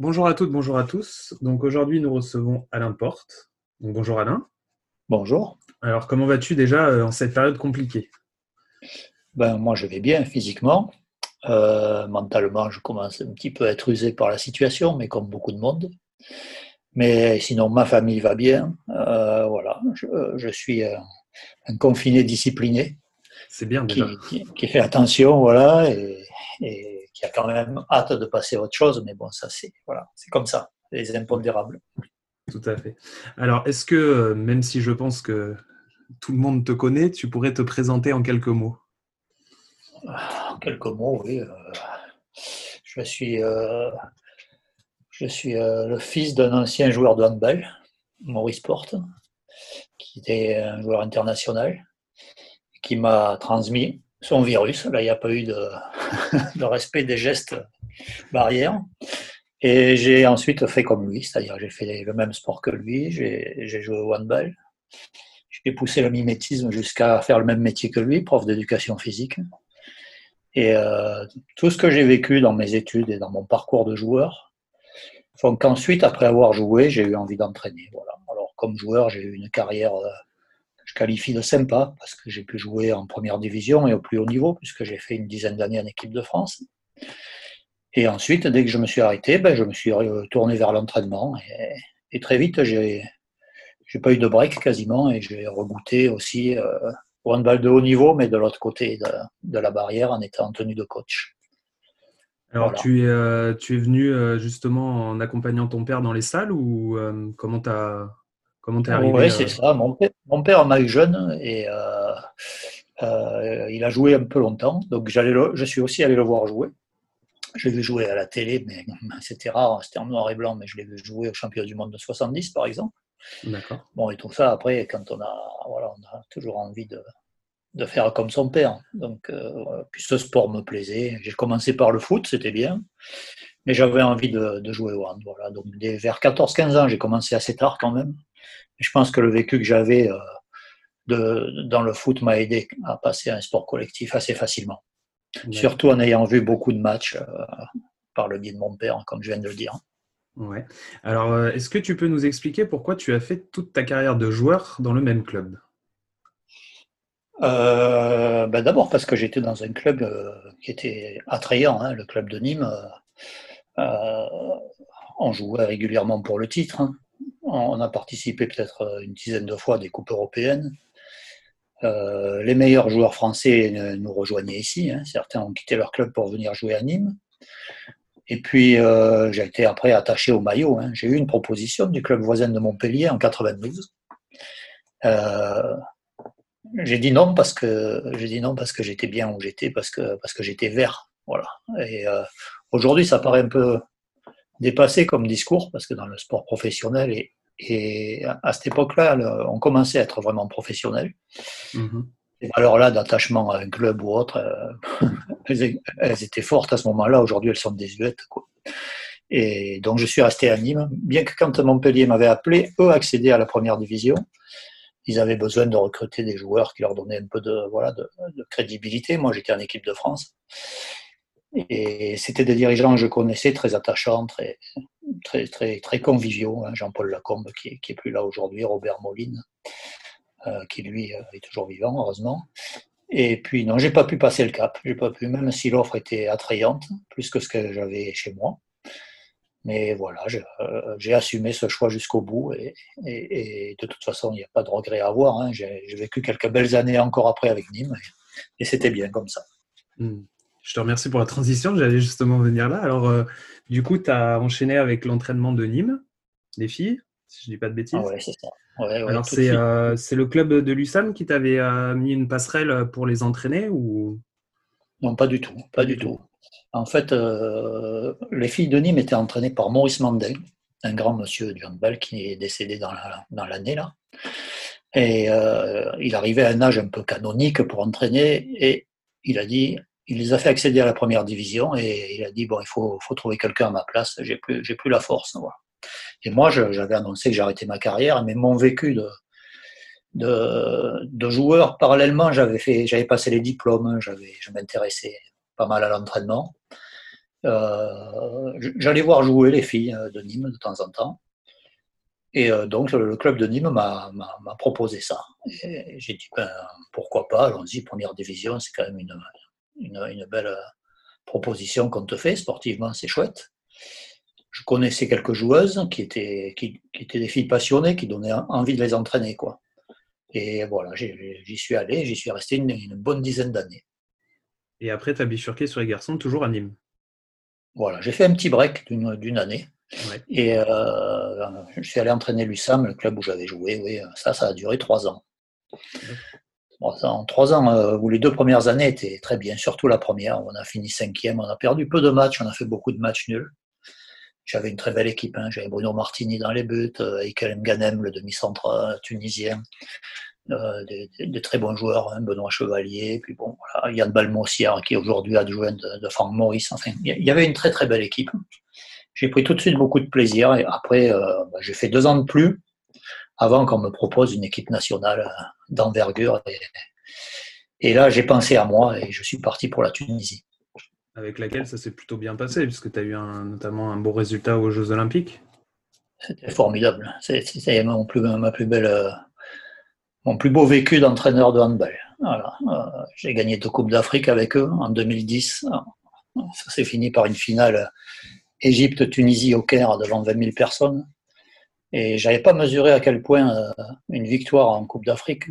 Bonjour à toutes, bonjour à tous. Donc aujourd'hui, nous recevons Alain Porte. Donc, bonjour Alain. Bonjour. Alors, comment vas-tu déjà euh, en cette période compliquée? Ben, Moi, je vais bien physiquement. Euh, mentalement, je commence un petit peu à être usé par la situation, mais comme beaucoup de monde. Mais sinon, ma famille va bien. Euh, voilà, je, suis un confiné discipliné. C'est bien déjà. Qui, fait attention, voilà, et, et, qui a quand même hâte de passer à autre chose. Mais bon, ça, c'est voilà, c'est comme ça, les impondérables. Tout à fait. Alors, est-ce que, euh, même si je pense que tout le monde te connaît, tu pourrais te présenter en quelques mots? En quelques mots, oui. Euh, je suis, euh, je suis le fils d'un ancien joueur de handball, Maurice Porte, qui était un joueur international, qui m'a transmis son virus. Là, il n'y a pas eu de, respect des gestes barrières. Et j'ai ensuite fait comme lui, c'est-à-dire j'ai fait le même sport que lui, j'ai joué au handball. J'ai poussé le mimétisme jusqu'à faire le même métier que lui, prof d'éducation physique. Et euh, tout ce que j'ai vécu dans mes études et dans mon parcours de joueur font qu'ensuite, après avoir joué, j'ai eu envie d'entraîner. Voilà. Alors, comme joueur, j'ai eu une carrière euh, qualifie de sympa parce que j'ai pu jouer en première division et au plus haut niveau, puisque j'ai fait une dizaine d'années en équipe de France. Et ensuite, dès que je me suis arrêté, ben, je me suis tourné vers l'entraînement. Et, très vite, j'ai n'ai pas eu de break quasiment et j'ai regoûté aussi euh, au handball de haut niveau, mais de l'autre côté de, la barrière en étant en tenue de coach. Alors, tu, es, euh, tu es venu euh, justement en accompagnant ton père dans les salles ou comment tu as Comment t'es arrivé Oui, c'est euh, ça. Mon père, mon père m'a eu jeune et euh, euh, il a joué un peu longtemps. Donc je suis aussi allé le voir jouer. Je l'ai vu jouer à la télé, mais c'était rare, c'était en noir et blanc, mais je l'ai vu jouer au championnat du monde de 70, par exemple. D'accord. Bon, et tout ça, après, quand on a, voilà, on a toujours envie de, de faire comme son père. Donc, puis ce sport me plaisait. J'ai commencé par le foot, c'était bien, mais j'avais envie de, de, jouer au hand. Voilà. Donc, vers 14-15 ans, j'ai commencé assez tard quand même je pense que le vécu que j'avais euh, dans le foot m'a aidé à passer à un sport collectif assez facilement. Surtout en ayant vu beaucoup de matchs euh, par le biais de mon père, comme je viens de le dire. Ouais. Alors, euh, est-ce que tu peux nous expliquer pourquoi tu as fait toute ta carrière de joueur dans le même club? Ben D'abord parce que j'étais dans un club qui était attrayant, hein, le club de Nîmes. on jouait régulièrement pour le titre. Hein. On a participé peut-être euh, une dizaine de fois à des coupes européennes. Euh, les meilleurs joueurs français nous rejoignaient ici. Hein. Certains ont quitté leur club pour venir jouer à Nîmes. Et puis, euh, j'ai été après attaché au maillot. Hein. J'ai eu une proposition du club voisin de Montpellier en 92. j'ai dit non parce que j'ai dit non parce que j'étais bien où j'étais, parce que j'étais vert. Voilà. Et aujourd'hui, ça paraît un peu dépassé comme discours parce que dans le sport professionnel et, et à cette époque-là, on commençait à être vraiment professionnel. Mm-hmm. Alors là, d'attachement à un club ou autre, euh, elles, étaient fortes à ce moment-là. Aujourd'hui, elles sont désuètes. Quoi. Et donc, je suis resté à Nîmes. Bien que quand Montpellier m'avait appelé, eux accédaient à la première division. Ils avaient besoin de recruter des joueurs qui leur donnaient un peu de, voilà, de, de crédibilité. Moi, j'étais en équipe de France. Et c'était des dirigeants que je connaissais, très attachants, très, très, très, très conviviaux. Hein. Jean-Paul Lacombe, qui qui est plus là aujourd'hui, Robert Moline, euh, qui lui euh, est toujours vivant, heureusement. Et puis, non, j'ai pas pu passer le cap. J'ai pas pu, même si l'offre était attrayante, plus que ce que j'avais chez moi. Mais voilà, euh, j'ai assumé ce choix jusqu'au bout. Et, de toute façon, il n'y a pas de regret à avoir. Hein. J'ai vécu quelques belles années encore après avec Nîmes. Et, c'était bien comme ça. Hmm. Je te remercie pour la transition. J'allais justement venir là. Alors, du coup, tu as enchaîné avec l'entraînement de Nîmes, les filles, si je ne dis pas de bêtises. Ah c'est ça. Alors, euh, c'est le club de l'USAM qui t'avait euh, mis une passerelle pour les entraîner ou? Non, pas du tout. Pas du tout. En fait, les filles de Nîmes étaient entraînées par Maurice Mandel, un grand monsieur du handball qui est décédé dans l'année là. Et euh, il arrivait à un âge un peu canonique pour entraîner et il a dit, il les a fait accéder à la première division et il a dit bon, il faut, trouver quelqu'un à ma place, j'ai plus, j'ai plus la force. Voilà. Et moi, j'avais annoncé que j'arrêtais ma carrière, mais mon vécu de, de, de joueur, parallèlement, j'avais fait, j'avais passé les diplômes, j'avais, je m'intéressais pas mal à l'entraînement. Euh, j'allais voir jouer les filles euh, de Nîmes de temps en temps. Et euh, donc, le club de Nîmes m'a proposé ça. J'ai dit, ben, pourquoi pas, allons-y, première division, c'est quand même une, une, belle proposition qu'on te fait, sportivement, c'est chouette. Je connaissais quelques joueuses qui étaient, qui, étaient des filles passionnées, qui donnaient envie de les entraîner. Quoi. Et voilà, j'y suis allé, j'y suis resté une, une bonne dizaine d'années. Et après, tu as bifurqué sur les garçons, toujours à Nîmes voilà, j'ai fait un petit break d'une année. Et euh, je suis allé entraîner l'USAM, le club où j'avais joué. Oui, ça, ça a duré trois ans. En trois ans, euh, où les deux premières années étaient très bien, surtout la première. On a fini cinquième, on a perdu peu de matchs, on a fait beaucoup de matchs nuls. J'avais une très belle équipe. Hein. J'avais Bruno Martini dans les buts, euh, Eikel Ganem, le demi-centre tunisien. Euh, des, très bons joueurs, hein, Benoît Chevalier, puis bon, voilà, Yann Balmossière qui est aujourd'hui adjoint de, de, Franck Maurice. Enfin, il y avait une très très belle équipe. J'ai pris tout de suite beaucoup de plaisir et après, euh, bah, j'ai fait deux ans de plus avant qu'on me propose une équipe nationale euh, d'envergure. Et, et, là, j'ai pensé à moi et je suis parti pour la Tunisie. Avec laquelle ça s'est plutôt bien passé, puisque tu as eu un, notamment un beau résultat aux Jeux Olympiques. C'était formidable. C'était ma plus belle mon plus beau vécu d'entraîneur de handball. Euh, j'ai gagné deux Coupes d'Afrique avec eux en 2010. Ça s'est fini par une finale Égypte-Tunisie au Caire devant 20 000 personnes. Et j'avais pas mesuré à quel point euh, une victoire en Coupe d'Afrique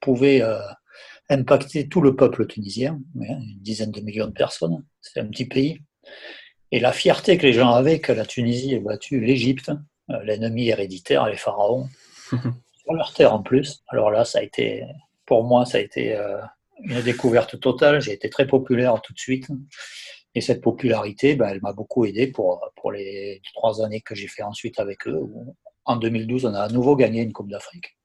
pouvait euh, impacter tout le peuple tunisien, une dizaine de millions de personnes. C'est un petit pays. Et la fierté que les gens avaient que la Tunisie ait battu l'Égypte, l'ennemi héréditaire, les pharaons, leur terre en plus. Alors là, ça a été, pour moi, ça a été euh, une découverte totale. J'ai été très populaire tout de suite. Et cette popularité, ben, elle m'a beaucoup aidé pour, pour les trois années que j'ai fait ensuite avec eux. En 2012, on a à nouveau gagné une Coupe d'Afrique.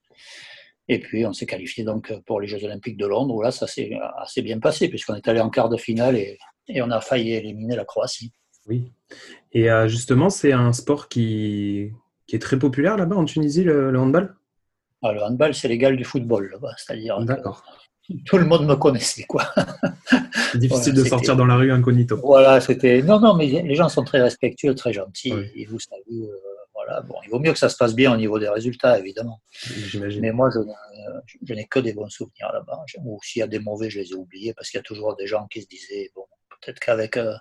Et puis, on s'est qualifié donc pour les Jeux Olympiques de Londres, où là, ça s'est assez bien passé, puisqu'on est allé en quart de finale et, et, on a failli éliminer la Croatie. Oui. Et euh, justement, c'est un sport qui, qui, est très populaire là-bas en Tunisie, le handball? Ah, le handball, c'est l'égal du football, c'est-à-dire tout le monde me connaissait, quoi. Difficile de sortir dans la rue incognito. Voilà, c'était. Non, non, mais les gens sont très respectueux, très gentils. Et vous savez, euh, voilà. Bon, il vaut mieux que ça se passe bien au niveau des résultats, évidemment. Mais moi, je, n'ai que des bons souvenirs là-bas. Ou s'il y a des mauvais, je les ai oubliés parce qu'il y a toujours des gens qui se disaient, bon, peut-être qu'avec euh,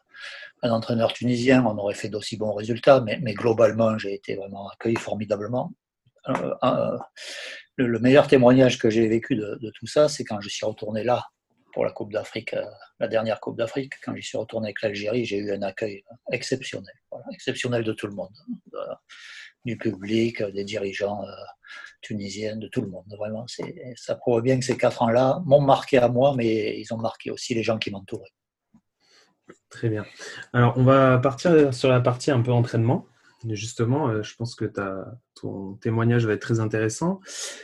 un entraîneur tunisien, on aurait fait d'aussi bons résultats. Mais, mais globalement, j'ai été vraiment accueilli formidablement. Euh, le, meilleur témoignage que j'ai vécu de, tout ça, c'est quand je suis retourné là pour la Coupe d'Afrique, euh, la dernière Coupe d'Afrique. Quand j'y suis retourné avec l'Algérie, j'ai eu un accueil exceptionnel, exceptionnel de tout le monde, du public, des dirigeants euh, tunisiens, de tout le monde. Vraiment, ça prouve bien que ces quatre ans-là m'ont marqué à moi, mais ils ont marqué aussi les gens qui m'entouraient. Très bien. Alors, on va partir sur la partie un peu entraînement. Justement, euh, je pense que ton témoignage va être très intéressant.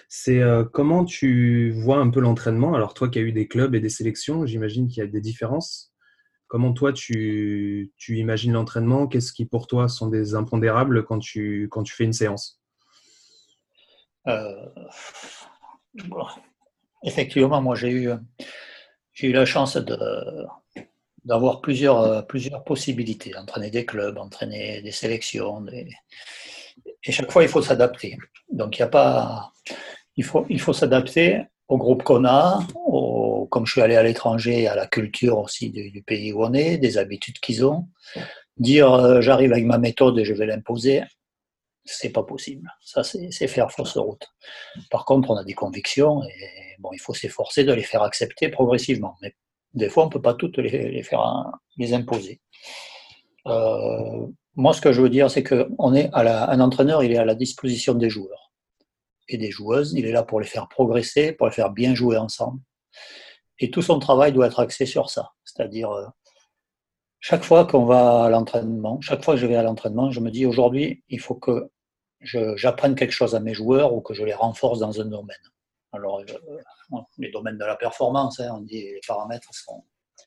C'est euh, comment tu vois un peu l'entraînement? Alors toi qui as eu des clubs et des sélections, j'imagine qu'il y a des différences. Comment toi tu, imagines l'entraînement? Qu'est-ce qui pour toi sont des impondérables quand tu, quand fais une séance? Euh, Effectivement, moi j'ai eu la chance de, d'avoir plusieurs, euh, plusieurs possibilités, entraîner des clubs, entraîner des sélections. Et chaque fois, il faut s'adapter. Donc, il, y a pas... il faut, il faut s'adapter au groupe qu'on a, comme je suis allé à l'étranger, à la culture aussi du, pays où on est, des habitudes qu'ils ont. Dire euh, j'arrive avec ma méthode et je vais l'imposer, c'est pas possible. Ça, c'est faire fausse route. Par contre, on a des convictions et bon, il faut s'efforcer de les faire accepter progressivement. Des fois, on ne peut pas toutes les, faire les imposer. Euh, moi, ce que je veux dire, c'est qu'on est à la, un entraîneur, il est à la disposition des joueurs et des joueuses. Il est là pour les faire progresser, pour les faire bien jouer ensemble. Et tout son travail doit être axé sur ça. C'est-à-dire, euh, chaque fois qu'on va à l'entraînement, chaque fois que je vais à l'entraînement, je me dis aujourd'hui, il faut que j'apprenne quelque chose à mes joueurs ou que je les renforce dans un domaine. Alors, euh, les domaines de la performance, hein, on dit les paramètres sont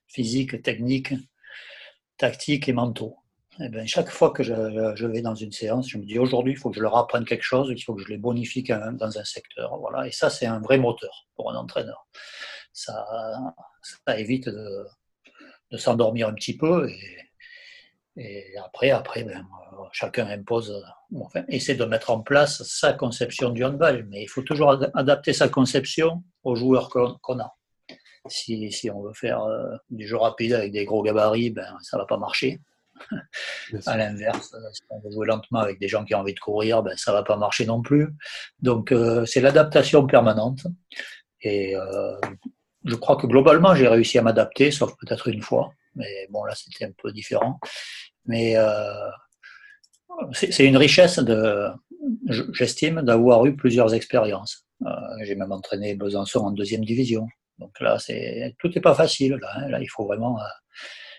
physiques, techniques, tactiques et mentaux. Eh bien, chaque fois que je, vais dans une séance, je me dis aujourd'hui, il faut que je leur apprenne quelque chose, il faut que je les bonifie dans un secteur. Voilà. Et ça, c'est un vrai moteur pour un entraîneur. Ça, ça évite de, de s'endormir un petit peu et, après, après ben, chacun impose, enfin, essaie de mettre en place sa conception du handball, mais il faut toujours adapter sa conception aux joueurs qu'on a. Si, si, on veut faire euh, du jeu rapide avec des gros gabarits, ben, ça ne va pas marcher. à l'inverse, si on veut jouer lentement avec des gens qui ont envie de courir, ben, ça ne va pas marcher non plus. Donc euh, c'est l'adaptation permanente. Et euh, je crois que globalement, j'ai réussi à m'adapter, sauf peut-être une fois. Mais bon, là, c'était un peu différent. Mais euh, c'est une richesse, j'estime, d'avoir eu plusieurs expériences. Euh, j'ai même entraîné Besançon en deuxième division. Donc là, tout n'est pas facile. Hein. là, il faut vraiment euh,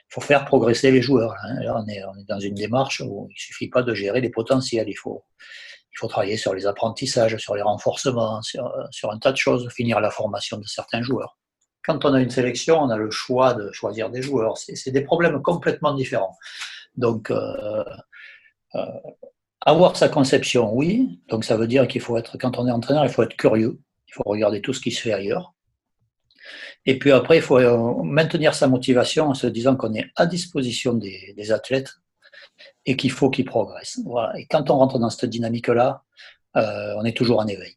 faut faire progresser les joueurs. Hein. Là, on est, on est dans une démarche où il suffit pas de gérer les potentiels. Il faut, il faut travailler sur les apprentissages, sur les renforcements, sur, sur un tas de choses, finir la formation de certains joueurs quand on a une sélection, on a le choix de choisir des joueurs. C'est des problèmes complètement différents. Donc, euh, euh, avoir sa conception, oui. Donc, ça veut dire qu'il faut être, quand on est entraîneur, il faut être curieux. Il faut regarder tout ce qui se fait ailleurs. Et puis après, il faut euh, maintenir sa motivation en se disant qu'on est à disposition des, athlètes et qu'il faut qu'ils progressent. Et quand on rentre dans cette dynamique-là, on est toujours en éveil.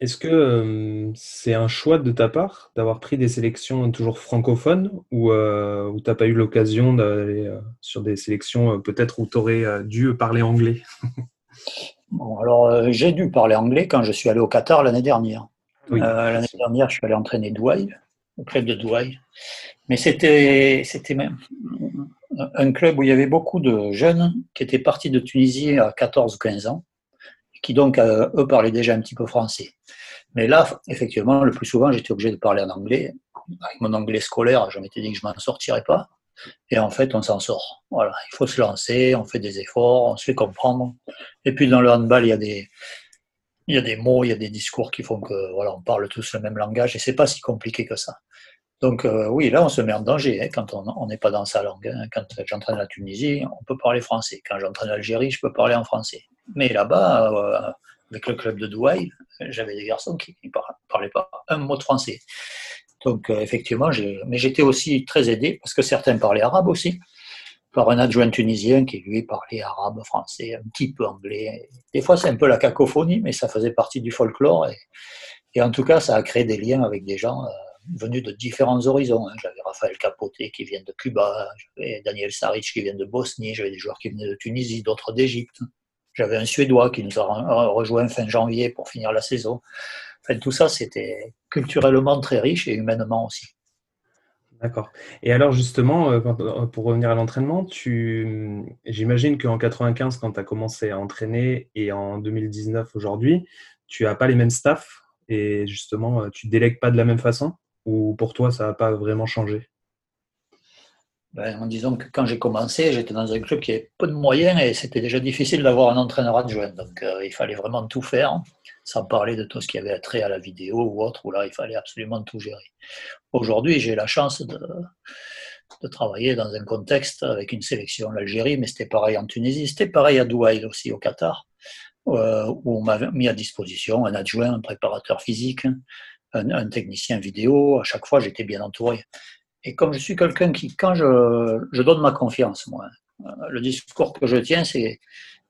Est-ce que euh, c'est un choix de ta part d'avoir pris des sélections toujours francophones ou euh, tu n'as pas eu l'occasion d'aller euh, sur des sélections peut-être où tu aurais dû parler anglais? Bon, Alors, j'ai dû parler anglais quand je suis allé au Qatar l'année dernière. l'année dernière, je suis allé entraîner Douai, au club de Douai. Mais c'était, c'était même un club où il y avait beaucoup de jeunes qui étaient partis de Tunisie à 14-15 ans qui donc, euh, eux, parlaient déjà un petit peu français. Mais là, effectivement, le plus souvent, j'étais obligé de parler en anglais. Avec mon anglais scolaire, je m'étais dit que je m'en sortirais pas. Et en fait, on s'en sort. Voilà, il faut se lancer, on fait des efforts, on se fait comprendre. Et puis dans le handball, il y a des, il y a des mots, il y a des discours qui font que voilà, on parle tous le même langage et c'est pas si compliqué que ça. Donc euh, oui, là, on se met en danger hein, quand on n'est pas dans sa langue. Hein. Quand j'entraîne la Tunisie, on peut parler français. Quand j'entraîne l'Algérie, je peux parler en français. Mais là-bas, euh, avec le club de Douai, j'avais des garçons qui ne parlaient pas un mot de français. Donc euh, effectivement, mais j'étais aussi très aidé parce que certains parlaient arabe aussi, par un adjoint tunisien qui lui parlait arabe, français, un petit peu anglais. Des fois, c'est un peu la cacophonie, mais ça faisait partie du folklore. Et, en tout cas, ça a créé des liens avec des gens venus de différents horizons. Hein. J'avais Raphaël Capote qui vient de Cuba, j'avais Daniel Saric qui vient de Bosnie, j'avais des joueurs qui venaient de Tunisie, d'autres d'Égypte. J'avais un Suédois qui nous a rejoint fin janvier pour finir la saison. Enfin, tout ça, c'était culturellement très riche et humainement aussi. D'accord. Et alors justement, euh, euh, pour revenir à l'entraînement, tu... j'imagine qu'en 95, quand tu as commencé à entraîner, et en 2019 aujourd'hui, tu n'as pas les mêmes staffs et justement, euh, tu délègues pas de la même façon? Ou pour toi, ça n'a pas vraiment changé? Ben, en disant que quand j'ai commencé, j'étais dans un club qui avait peu de moyens et c'était déjà difficile d'avoir un entraîneur adjoint. Donc euh, il fallait vraiment tout faire, sans parler de tout ce qui avait trait à la vidéo ou autre, où là il fallait absolument tout gérer. Aujourd'hui, j'ai la chance de, travailler dans un contexte avec une sélection, l'Algérie, mais c'était pareil en Tunisie, c'était pareil à Douai aussi, au Qatar, euh, où on m'avait mis à disposition un adjoint, un préparateur physique, un, technicien vidéo. À chaque fois, j'étais bien entouré. Et comme je suis quelqu'un qui, quand je, donne ma confiance, moi, euh, le discours que je tiens, c'est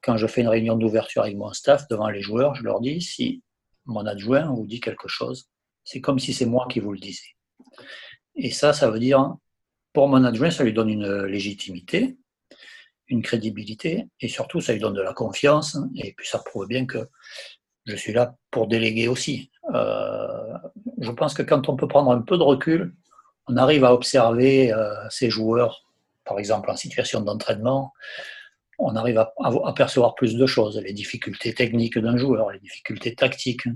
quand je fais une réunion d'ouverture avec mon staff devant les joueurs, je leur dis si mon adjoint vous dit quelque chose, c'est comme si c'est moi qui vous le disais. Et ça, ça veut dire, pour mon adjoint, ça lui donne une légitimité, une crédibilité, et surtout, ça lui donne de la confiance, et puis ça prouve bien que je suis là pour déléguer aussi. Euh, je pense que quand on peut prendre un peu de recul, on arrive à observer euh, ces joueurs, par exemple en situation d'entraînement, on arrive à, apercevoir plus de choses, les difficultés techniques d'un joueur, les difficultés tactiques,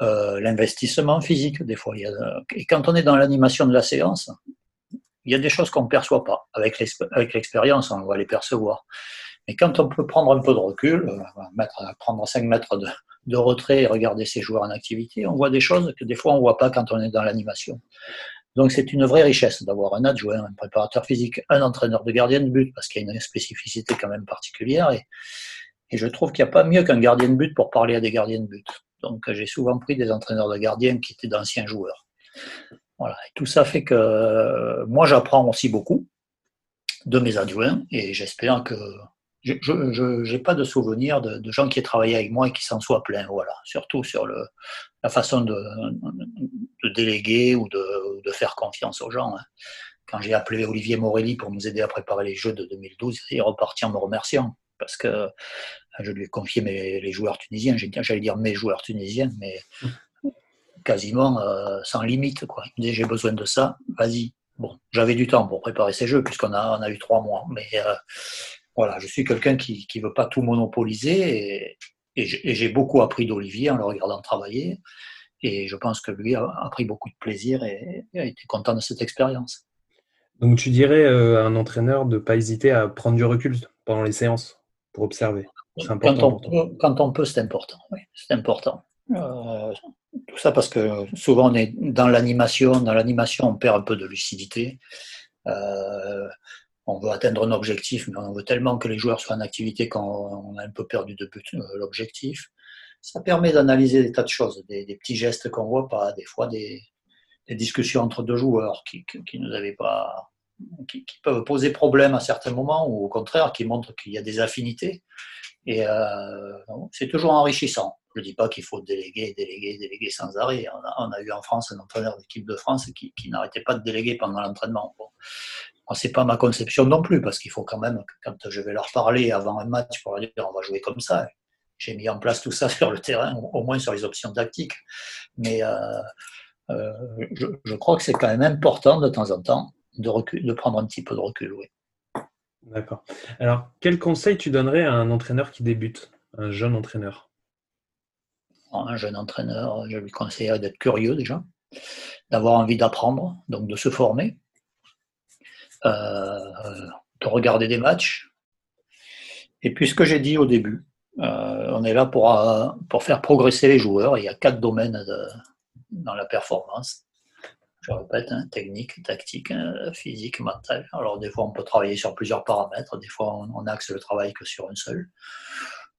euh, l'investissement physique des fois. et quand on est dans l'animation de la séance, Il y a des choses qu'on ne perçoit pas. Avec l'expérience, on va les percevoir. Mais quand on peut prendre un peu de recul, euh, prendre 5 mètres de, retrait et regarder ces joueurs en activité, on voit des choses que des fois on ne voit pas quand on est dans l'animation. Donc c'est une vraie richesse d'avoir un adjoint, un préparateur physique, un entraîneur de gardien de but, parce qu'il y a une spécificité quand même particulière. Et, je trouve qu'il n'y a pas mieux qu'un gardien de but pour parler à des gardiens de but. Donc j'ai souvent pris des entraîneurs de gardiens qui étaient d'anciens joueurs. Voilà. Et tout ça fait que euh, moi j'apprends aussi beaucoup de mes adjoints et j'espère que je n'ai pas de souvenir de, gens qui aient travaillé avec moi et qui s'en soient plaints. Voilà. Surtout sur la façon de, déléguer ou de, faire confiance aux gens. Hein. Quand j'ai appelé Olivier Morelli pour nous aider à préparer les Jeux de 2012, il est reparti en me remerciant parce que je lui ai confié mes, joueurs tunisiens. J'allais dire mes joueurs tunisiens, mais quasiment euh, sans limite. Il me disait j'ai besoin de ça, vas-y. Bon, j'avais du temps pour préparer ces jeux puisqu'on a, a eu trois mois, mais euh, voilà, je suis quelqu'un qui ne veut pas tout monopoliser et, j'ai beaucoup appris d'Olivier en le regardant travailler. Et je pense que lui a, pris beaucoup de plaisir et, a été content de cette expérience. Donc tu dirais euh, à un entraîneur de ne pas hésiter à prendre du recul pendant les séances pour observer. Quand on, peut, quand on, peut, c'est important. Oui, c'est important. Euh, tout ça parce que souvent on est dans l'animation. Dans l'animation, on perd un peu de lucidité. Euh, on veut atteindre un objectif, mais on veut tellement que les joueurs soient en activité qu'on a un peu perdu de but euh, l'objectif. Ça permet d'analyser des tas de choses, des, petits gestes qu'on voit pas, des fois des, discussions entre deux joueurs qui, nous avaient pas, qui, peuvent poser problème à certains moments, ou au contraire qui montrent qu'il y a des affinités. Et euh, c'est toujours enrichissant. Je ne dis pas qu'il faut déléguer, déléguer, déléguer sans arrêt. On a, eu en France un entraîneur d'équipe de France qui, n'arrêtait pas de déléguer pendant l'entraînement. Ce n'est pas ma conception non plus, parce qu'il faut quand même, quand je vais leur parler avant un match pour leur dire on va jouer comme ça, j'ai mis en place tout ça sur le terrain, au moins sur les options tactiques. Mais euh, euh, je, crois que c'est quand même important de temps en temps de, de prendre un petit peu de recul. Oui. D'accord. Alors, quel conseil tu donnerais à un entraîneur qui débute, un jeune entraîneur? Un jeune entraîneur, je lui conseillerais d'être curieux déjà, d'avoir envie d'apprendre, donc de se former, de regarder des matchs. Et puis ce que j'ai dit au début, euh, on est là pour, euh, pour faire progresser les joueurs. Il y a quatre domaines dans la performance. Je répète, hein, technique, tactique, physique, mental. Alors des fois on peut travailler sur plusieurs paramètres, des fois on, on axe le travail que sur un seul.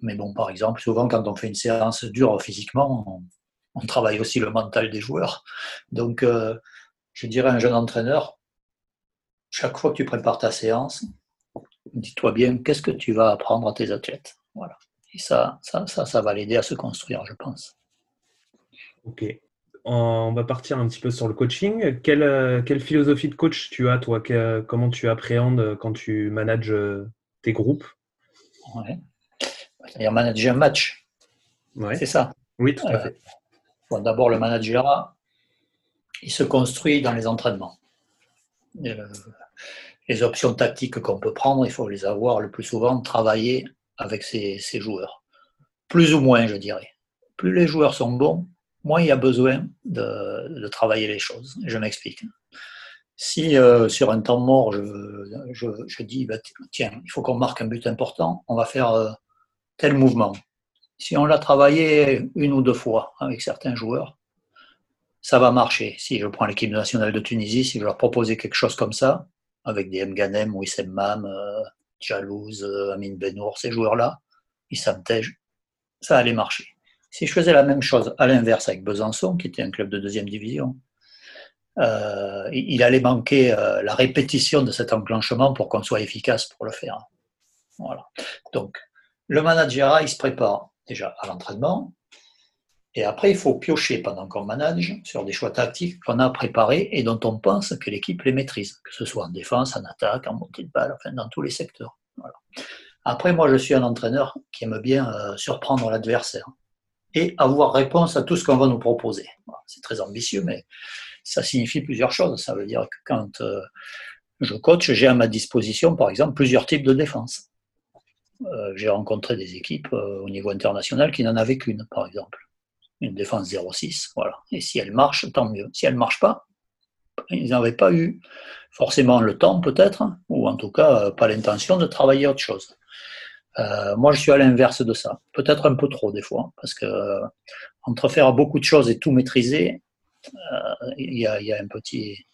Mais bon, par exemple, souvent quand on fait une séance dure physiquement, on, travaille aussi le mental des joueurs. Donc, je dirais un jeune entraîneur, chaque fois que tu prépares ta séance, dis-toi bien qu'est-ce que tu vas apprendre à tes athlètes. Voilà. Et ça, ça, ça, ça va l'aider à se construire, je pense. Ok. On va partir un petit peu sur le coaching. Quelle, euh, quelle philosophie de coach tu as, toi? Comment tu appréhendes quand tu manages euh, tes groupes? Ouais. C'est-à-dire manager un match. Ouais. C'est ça. Oui, tout à euh, fait. D'abord, le manager, il se construit dans les entraînements. Euh, les options tactiques qu'on peut prendre, il faut les avoir le plus souvent travailler avec ces, joueurs. Plus ou moins, je dirais. Plus les joueurs sont bons, moins il y a besoin de, travailler les choses. Je m'explique. Si euh, sur un temps mort, je, dis, bah, tiens, il faut qu'on marque un but important, on va faire euh, tel mouvement. Si on l'a travaillé une ou deux fois avec certains joueurs, ça va marcher. Si je prends l'équipe nationale de Tunisie, si je leur proposais quelque chose comme ça, avec des Mganem, Wissem Mam, euh, Jalouz, euh, Amin Benour, ces joueurs-là, ils s'intègent, ça allait marcher. Si je faisais la même chose à l'inverse avec Besançon, qui était un club de deuxième division, euh, il allait manquer la répétition de cet enclenchement pour qu'on soit efficace pour le faire. Voilà. Donc, le manager, il se prépare déjà à l'entraînement, et après, il faut piocher pendant qu'on manage sur des choix tactiques qu'on a préparés et dont on pense que l'équipe les maîtrise, que ce soit en défense, en attaque, en montée de balle, enfin dans tous les secteurs. Après, moi, je suis un entraîneur qui aime bien euh, surprendre l'adversaire et avoir réponse à tout ce qu'on va nous proposer. C'est très ambitieux, mais ça signifie plusieurs choses. Ça veut dire que quand euh, je coach, j'ai à ma disposition, par exemple, plusieurs types de défense. Euh, j'ai rencontré des équipes au niveau international qui n'en avaient qu'une, par exemple une défense 0,6. Voilà. Et si elle marche, tant mieux. Si elle ne marche pas, ils n'avaient pas eu forcément le temps peut-être, ou en tout cas pas l'intention de travailler autre chose. moi, je suis à l'inverse de ça, peut-être un peu trop des fois, parce que entre faire beaucoup de choses et tout maîtriser, il y, a, un petit,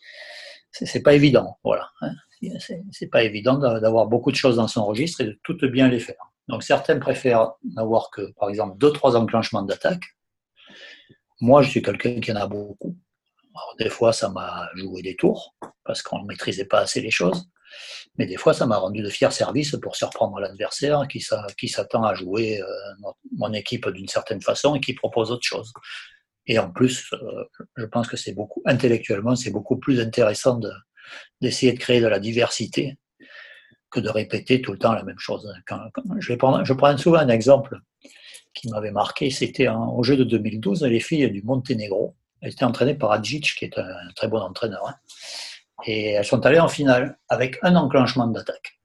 c'est pas évident, voilà. Hein. C'est pas évident d'avoir beaucoup de choses dans son registre et de toutes bien les faire. Donc certains préfèrent n'avoir que, par exemple, deux, trois enclenchements d'attaque. Moi, je suis quelqu'un qui en a beaucoup. Des fois, ça m'a joué des tours parce qu'on ne maîtrisait pas assez les choses. Mais des fois, ça m'a rendu de fiers services pour surprendre l'adversaire qui, s'attend à jouer euh, mon équipe d'une certaine façon et qui propose autre chose. Et en plus, euh, je pense que c'est beaucoup, intellectuellement, c'est beaucoup plus intéressant d'essayer de, créer de la diversité que de répéter tout le temps la même chose. je, vais prendre, je prends souvent un exemple qui m'avait marqué, c'était au jeu de 2012, les filles du Monténégro. Elles étaient entraînées par Adjic, qui est un très bon entraîneur. Hein. Et elles sont allées en finale avec un enclenchement d'attaque.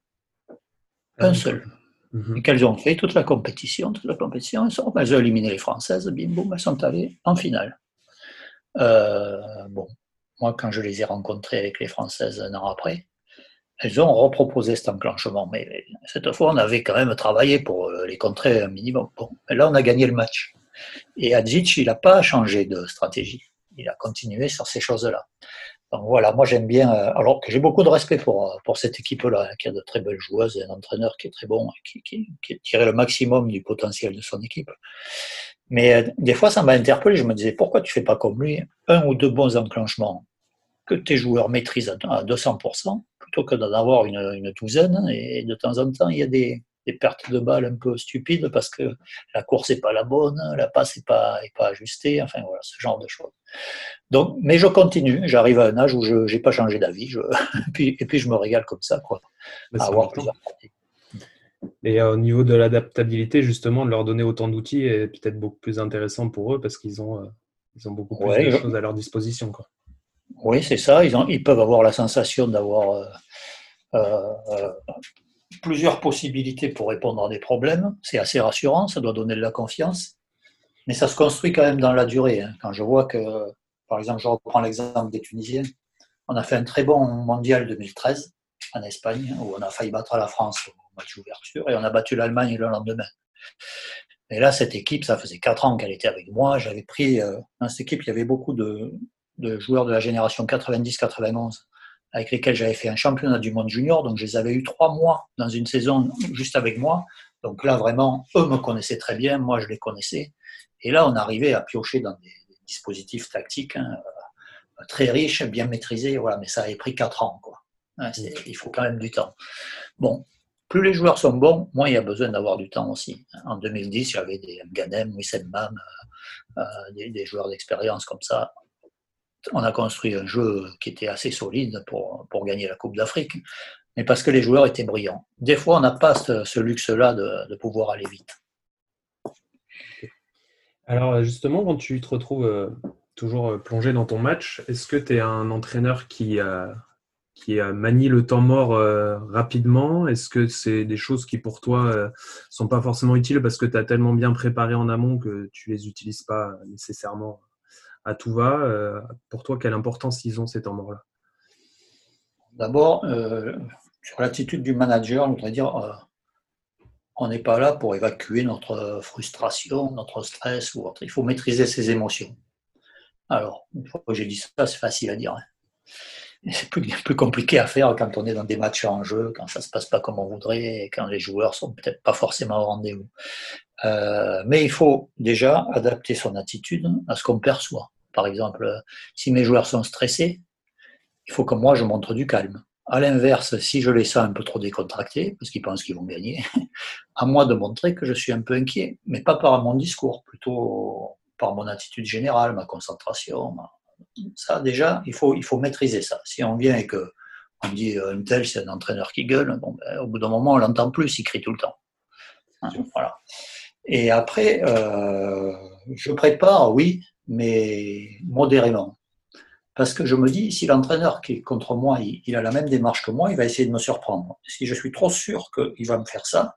Un seul. Mhm. Et qu'elles ont fait toute la compétition, toute la compétition, elles, sont, elles ont éliminé les Françaises, bim boum, elles sont allées en finale. Euh, bon, moi quand je les ai rencontrées avec les Françaises un an après, elles ont reproposé cet enclenchement, mais cette fois on avait quand même travaillé pour euh, les contrer un minimum. Bon, là on a gagné le match. Et Adzic, il n'a pas changé de stratégie, il a continué sur ces choses-là. Donc voilà, moi j'aime bien, euh, alors que j'ai beaucoup de respect pour, euh, pour cette équipe-là, qui a de très belles joueuses et un entraîneur qui est très bon, qui, qui, qui a tiré le maximum du potentiel de son équipe. Mais des fois, ça m'a interpellé, je me disais, pourquoi tu fais pas comme lui, un ou deux bons enclenchements que tes joueurs maîtrisent à 200%, plutôt que d'en avoir une, une douzaine, et de temps en temps, il y a des, des pertes de balles un peu stupides parce que la course n'est pas la bonne, la passe n'est pas, est pas ajustée, enfin voilà, ce genre de choses. Donc, mais je continue, j'arrive à un âge où je n'ai pas changé d'avis, et puis je me régale comme ça, quoi, à avoir plusieurs Et euh, au niveau de l'adaptabilité, justement, de leur donner autant d'outils est peut-être beaucoup plus intéressant pour eux parce qu'ils ont, euh, ils ont beaucoup plus de choses à leur disposition. Quoi. Oui, c'est ça. Ils, peuvent avoir la sensation d'avoir euh, plusieurs possibilités pour répondre à des problèmes. C'est assez rassurant, ça doit donner de la confiance. Mais ça se construit quand même dans la durée. Hein. Quand je vois que, par exemple, je reprends l'exemple des Tunisiens, on a fait un très bon mondial 2013 en Espagne, où on a failli battre la France au match d'ouverture et on a battu l'Allemagne le lendemain. Et là, cette équipe, ça faisait quatre ans qu'elle était avec moi. J'avais pris, euh, dans cette équipe, il y avait beaucoup de, de joueurs de la génération 90-91 avec lesquels j'avais fait un championnat du monde junior. Donc, je les avais eu trois mois dans une saison juste avec moi. Donc là, vraiment, eux me connaissaient très bien, moi, je les connaissais. Et là, on arrivait à piocher dans des, dispositifs tactiques hein, euh, très riches, bien maîtrisés. Voilà, mais ça avait pris quatre ans. Quoi. Hein, il faut quand même du temps. Bon, plus les joueurs sont bons, moins il y a besoin d'avoir du temps aussi. En 2010, j'avais des Ganem, Wissem Mam, euh, euh, des, des, joueurs d'expérience comme ça on a construit un jeu qui était assez solide pour, gagner la Coupe d'Afrique, mais parce que les joueurs étaient brillants. Des fois, on n'a pas ce, luxe-là de, pouvoir aller vite. Alors justement, quand tu te retrouves euh, toujours euh, plongé dans ton match, est-ce que tu es un entraîneur qui, qui manie le temps mort euh, rapidement? Est-ce que c'est des choses qui pour toi sont pas forcément utiles parce que tu as tellement bien préparé en amont que tu les utilises pas nécessairement? À tout va. Euh, pour toi, quelle importance ils ont ces temps morts-là D'abord, euh, sur l'attitude du manager, on voudrait dire euh, on n'est pas là pour évacuer notre frustration, notre stress ou autre. Il faut maîtriser ses émotions. Alors, une fois que j'ai dit ça, c'est facile à dire. Hein. C'est plus, compliqué à faire quand on est dans des matchs en jeu, quand ça ne se passe pas comme on voudrait, quand les joueurs sont peut-être pas forcément au rendez-vous. mais il faut déjà adapter son attitude à ce qu'on perçoit. Par exemple, si mes joueurs sont stressés, il faut que moi je montre du calme. À l'inverse, si je les sens un peu trop décontractés, parce qu'ils pensent qu'ils vont gagner, à moi de montrer que je suis un peu inquiet, mais pas par mon discours, plutôt par mon attitude générale, ma concentration. Ça, déjà, il faut, il faut maîtriser ça. Si on vient et que on dit un tel, c'est un entraîneur qui gueule, bon, ben, au bout d'un moment, on l'entend plus, il crie tout le temps. Voilà. Et après, euh, je prépare, oui, mais modérément. Parce que je me dis, si l'entraîneur qui est contre moi, il, a la même démarche que moi, il va essayer de me surprendre. Si je suis trop sûr qu'il va me faire ça,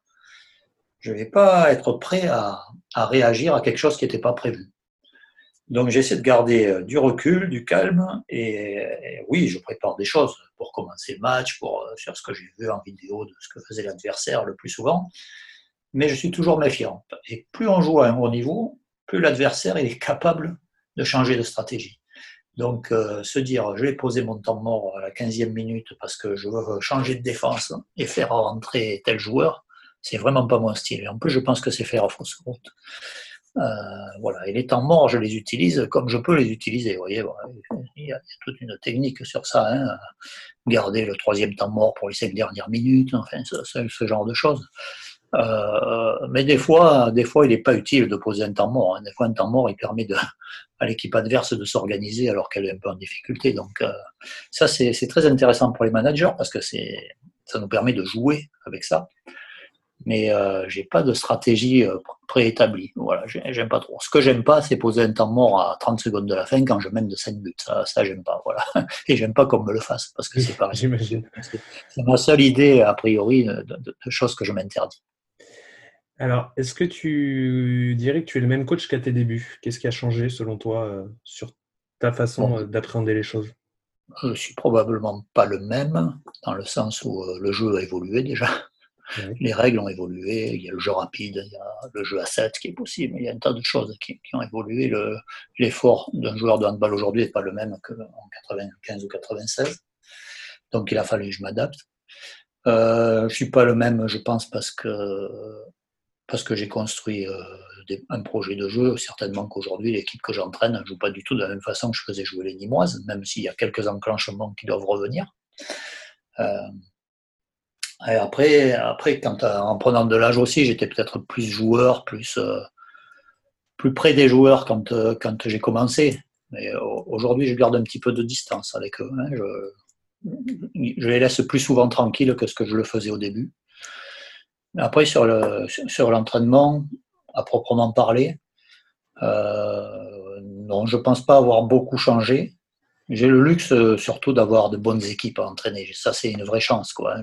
je ne vais pas être prêt à, réagir à quelque chose qui n'était pas prévu. Donc j'essaie de garder euh, du recul, du calme, et, oui, je prépare des choses pour commencer le match, pour faire ce que j'ai vu en vidéo de ce que faisait l'adversaire le plus souvent, mais je suis toujours méfiant. Et plus on joue à un haut niveau, plus l'adversaire est capable de changer de stratégie. Donc, euh, se dire, je vais poser mon temps mort à la 15e minute parce que je veux changer de défense et faire rentrer tel joueur, c'est vraiment pas mon style. Et en plus, je pense que c'est faire fausse route. Euh, voilà. Et les temps morts, je les utilise comme je peux les utiliser. Vous voyez, il y a toute une technique sur ça. Hein. Garder le troisième temps mort pour les cinq dernières minutes, enfin, ce genre de choses. Euh, mais des fois, des fois, il n'est pas utile de poser un temps mort. Hein. Des fois, un temps mort, il permet de, à l'équipe adverse de s'organiser alors qu'elle est un peu en difficulté. Donc, euh, ça, c'est très intéressant pour les managers parce que ça nous permet de jouer avec ça. Mais euh, j'ai pas de stratégie euh, préétablie. Voilà, j'aime pas trop. Ce que j'aime pas, c'est poser un temps mort à 30 secondes de la fin quand je mène de 5 buts. Ça, ça j'aime pas. Voilà. Et j'aime pas qu'on me le fasse parce que c'est pareil. J'imagine. C'est ma seule idée, a priori, de, de choses que je m'interdis. Alors, est-ce que tu dirais que tu es le même coach qu'à tes débuts? Qu'est-ce qui a changé selon toi euh, sur ta façon euh, d'appréhender les choses? Je ne suis probablement pas le même, dans le sens où euh, le jeu a évolué déjà. Les règles ont évolué, il y a le jeu rapide, il y a le jeu à 7 qui est possible, il y a un tas de choses qui, ont évolué. L'effort d'un joueur de handball aujourd'hui n'est pas le même qu'en 95 ou 96. Donc il a fallu que je m'adapte. je ne suis pas le même, je pense, parce que parce que j'ai construit euh, un projet de jeu. Certainement qu'aujourd'hui, l'équipe que j'entraîne ne joue pas du tout de la même façon que je faisais jouer les Nîmoises, même s'il y a quelques enclenchements qui doivent revenir. Euh, et après, après quand, euh, en prenant de l'âge aussi, j'étais peut-être plus joueur, plus, plus près des joueurs quand, quand j'ai commencé. Mais aujourd'hui, je garde un petit peu de distance avec eux. Hein. Je, je les laisse plus souvent tranquilles que ce que je le faisais au début. Après, sur le sur l'entraînement, à proprement parler, euh, non, je pense pas avoir beaucoup changé. J'ai le luxe euh, surtout d'avoir de bonnes équipes à entraîner. Ça, c'est une vraie chance. Quoi. Hein.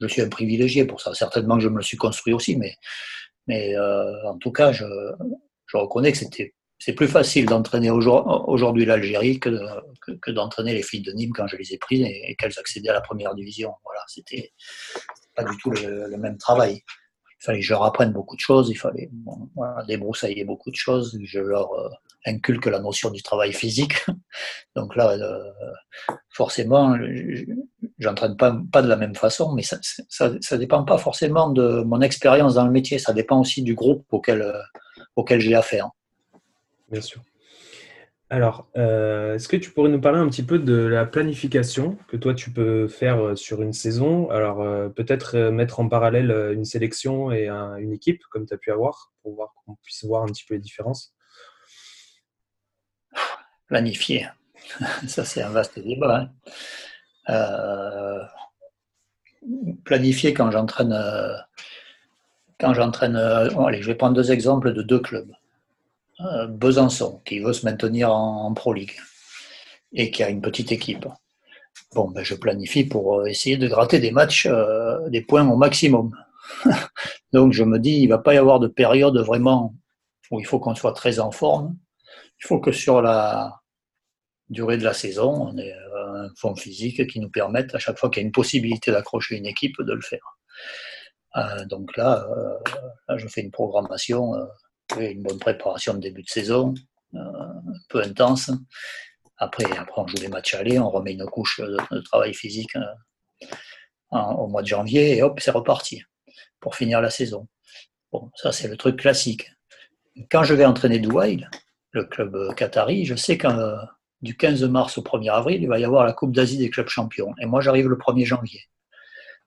Je, suis un privilégié pour ça. Certainement que je me le suis construit aussi, mais, mais euh, en tout cas, je, je reconnais que c'était c'est plus facile d'entraîner aujourd'hui l'Algérie que, que, d'entraîner les filles de Nîmes quand je les ai prises et, qu'elles accédaient à la première division. Voilà, c'était pas du tout le, même travail. Il fallait que je leur apprenne beaucoup de choses, il fallait débroussailler beaucoup de choses, je leur euh, inculque la notion du travail physique. Donc là, euh, forcément, j'entraîne pas, pas de la même façon, mais ça, ça, dépend pas forcément de mon expérience dans le métier, ça dépend aussi du groupe auquel, euh, auquel j'ai affaire. Bien sûr. Alors, euh, est-ce que tu pourrais nous parler un petit peu de la planification que toi tu peux faire euh, sur une saison? Alors, euh, peut-être mettre en parallèle une sélection et une équipe comme tu as pu avoir pour voir qu'on puisse voir un petit peu les différences. Planifier, ça c'est un vaste débat. Hein. planifier quand j'entraîne, quand j'entraîne, allez, je vais prendre deux exemples de deux clubs. Euh, Besançon, qui veut se maintenir en, Pro League et qui a une petite équipe. Bon, ben, je planifie pour euh, essayer de gratter des matchs, euh, des points au maximum. Donc je me dis, il ne va pas y avoir de période vraiment où il faut qu'on soit très en forme. Il faut que sur la durée de la saison, on ait un fond physique qui nous permette, à chaque fois qu'il y a une possibilité d'accrocher une équipe, de le faire. donc là, là, je fais une programmation une bonne préparation de début de saison, euh, un peu intense. Après, après, on joue les matchs aller, on remet une couche de, travail physique euh, au mois de janvier et hop, c'est reparti pour finir la saison. Bon, ça, c'est le truc classique. Quand je vais entraîner Douai, le club qatari, je sais que euh, du 15 mars au 1er avril, il va y avoir la Coupe d'Asie des clubs champions. Et moi, j'arrive le 1er janvier.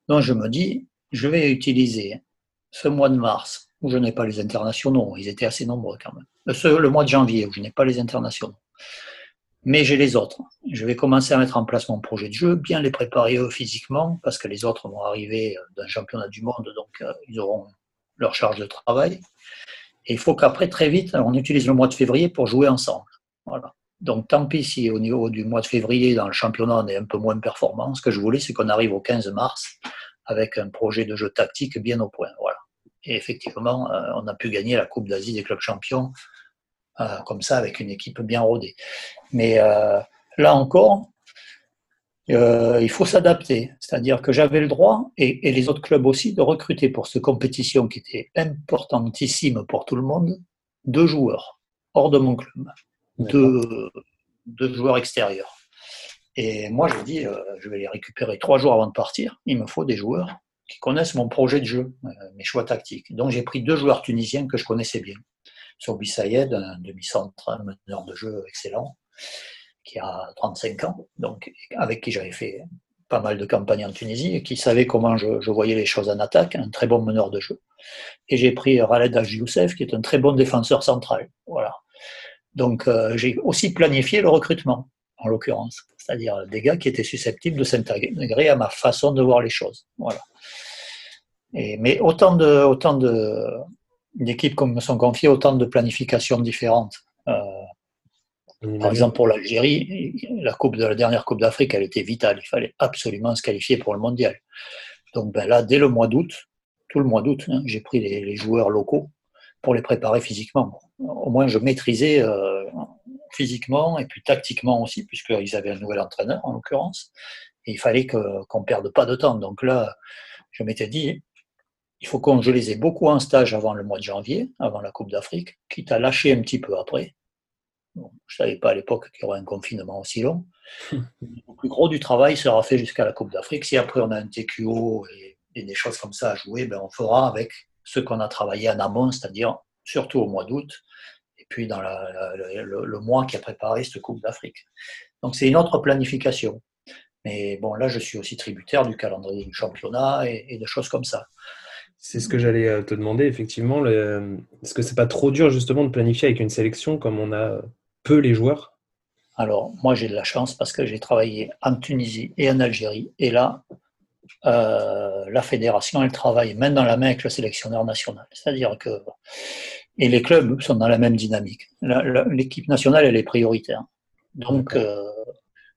Donc, je me dis, je vais utiliser ce mois de mars où je n'ai pas les internationaux. Ils étaient assez nombreux quand même. Euh, le mois de janvier, où je n'ai pas les internationaux. Mais j'ai les autres. Je vais commencer à mettre en place mon projet de jeu, bien les préparer eux physiquement, parce que les autres vont arriver euh, d'un championnat du monde, donc euh, ils auront leur charge de travail. Et il faut qu'après, très vite, on utilise le mois de février pour jouer ensemble. Voilà. Donc tant pis si au niveau du mois de février, dans le championnat, on est un peu moins performant. Ce que je voulais, c'est qu'on arrive au 15 mars avec un projet de jeu tactique bien au point. Voilà. Et effectivement, euh, on a pu gagner la Coupe d'Asie des clubs champions comme ça, avec une équipe bien rodée. Mais là encore, il faut s'adapter. C'est-à-dire que j'avais le droit, et, et, les autres clubs aussi, de recruter pour cette compétition qui était importantissime pour tout le monde, deux joueurs hors de mon club, deux, deux joueurs extérieurs. Et moi, dit, euh, je vais les récupérer trois jours avant de partir. Il me faut des joueurs qui connaissent mon projet de jeu, euh, mes choix tactiques. Donc, j'ai pris deux joueurs tunisiens que je connaissais bien. Sobi Sayed, un demi-centre, un meneur de jeu excellent, qui a 35 ans, donc avec qui j'avais fait pas mal de campagnes en Tunisie et qui savait comment je, voyais les choses en attaque, un très bon meneur de jeu. Et j'ai pris Raled Youssef, qui est un très bon défenseur central. Voilà. Donc, euh, j'ai aussi planifié le recrutement, en l'occurrence c'est-à-dire des gars qui étaient susceptibles de s'intégrer à ma façon de voir les choses. Voilà. Et, mais autant de, autant de, d'équipes comme me sont confiées, autant de planifications différentes. Euh, par exemple, pour l'Algérie, la coupe de la dernière Coupe d'Afrique, elle était vitale. Il fallait absolument se qualifier pour le mondial. Donc ben là, dès le mois d'août, tout le mois d'août, hein, j'ai pris les, joueurs locaux pour les préparer physiquement. Au moins, je maîtrisais euh, physiquement et puis tactiquement aussi, puisqu'ils avaient un nouvel entraîneur en l'occurrence. Et il fallait qu'on ne perde pas de temps. Donc là, je m'étais dit, il faut qu'on je les ai beaucoup en stage avant le mois de janvier, avant la Coupe d'Afrique, quitte à lâcher un petit peu après. je ne savais pas à l'époque qu'il y aurait un confinement aussi long. Le plus gros du travail sera fait jusqu'à la Coupe d'Afrique. Si après on a un TQO et, et, des choses comme ça à jouer, ben on fera avec ce qu'on a travaillé en amont, c'est-à-dire surtout au mois d'août, puis dans le, mois qui a préparé cette Coupe d'Afrique. Donc c'est une autre planification. Mais bon, là, je suis aussi tributaire du calendrier du championnat et, de choses comme ça. C'est ce que j'allais euh, te demander, effectivement. Est-ce que c'est pas trop dur justement de planifier avec une sélection comme on a peu les joueurs? Alors, moi, j'ai de la chance parce que j'ai travaillé en Tunisie et en Algérie. Et là, euh, la fédération, elle travaille main dans la main avec le sélectionneur national. C'est-à-dire que et les clubs sont dans la même dynamique. L'équipe nationale, elle est prioritaire. Donc, euh,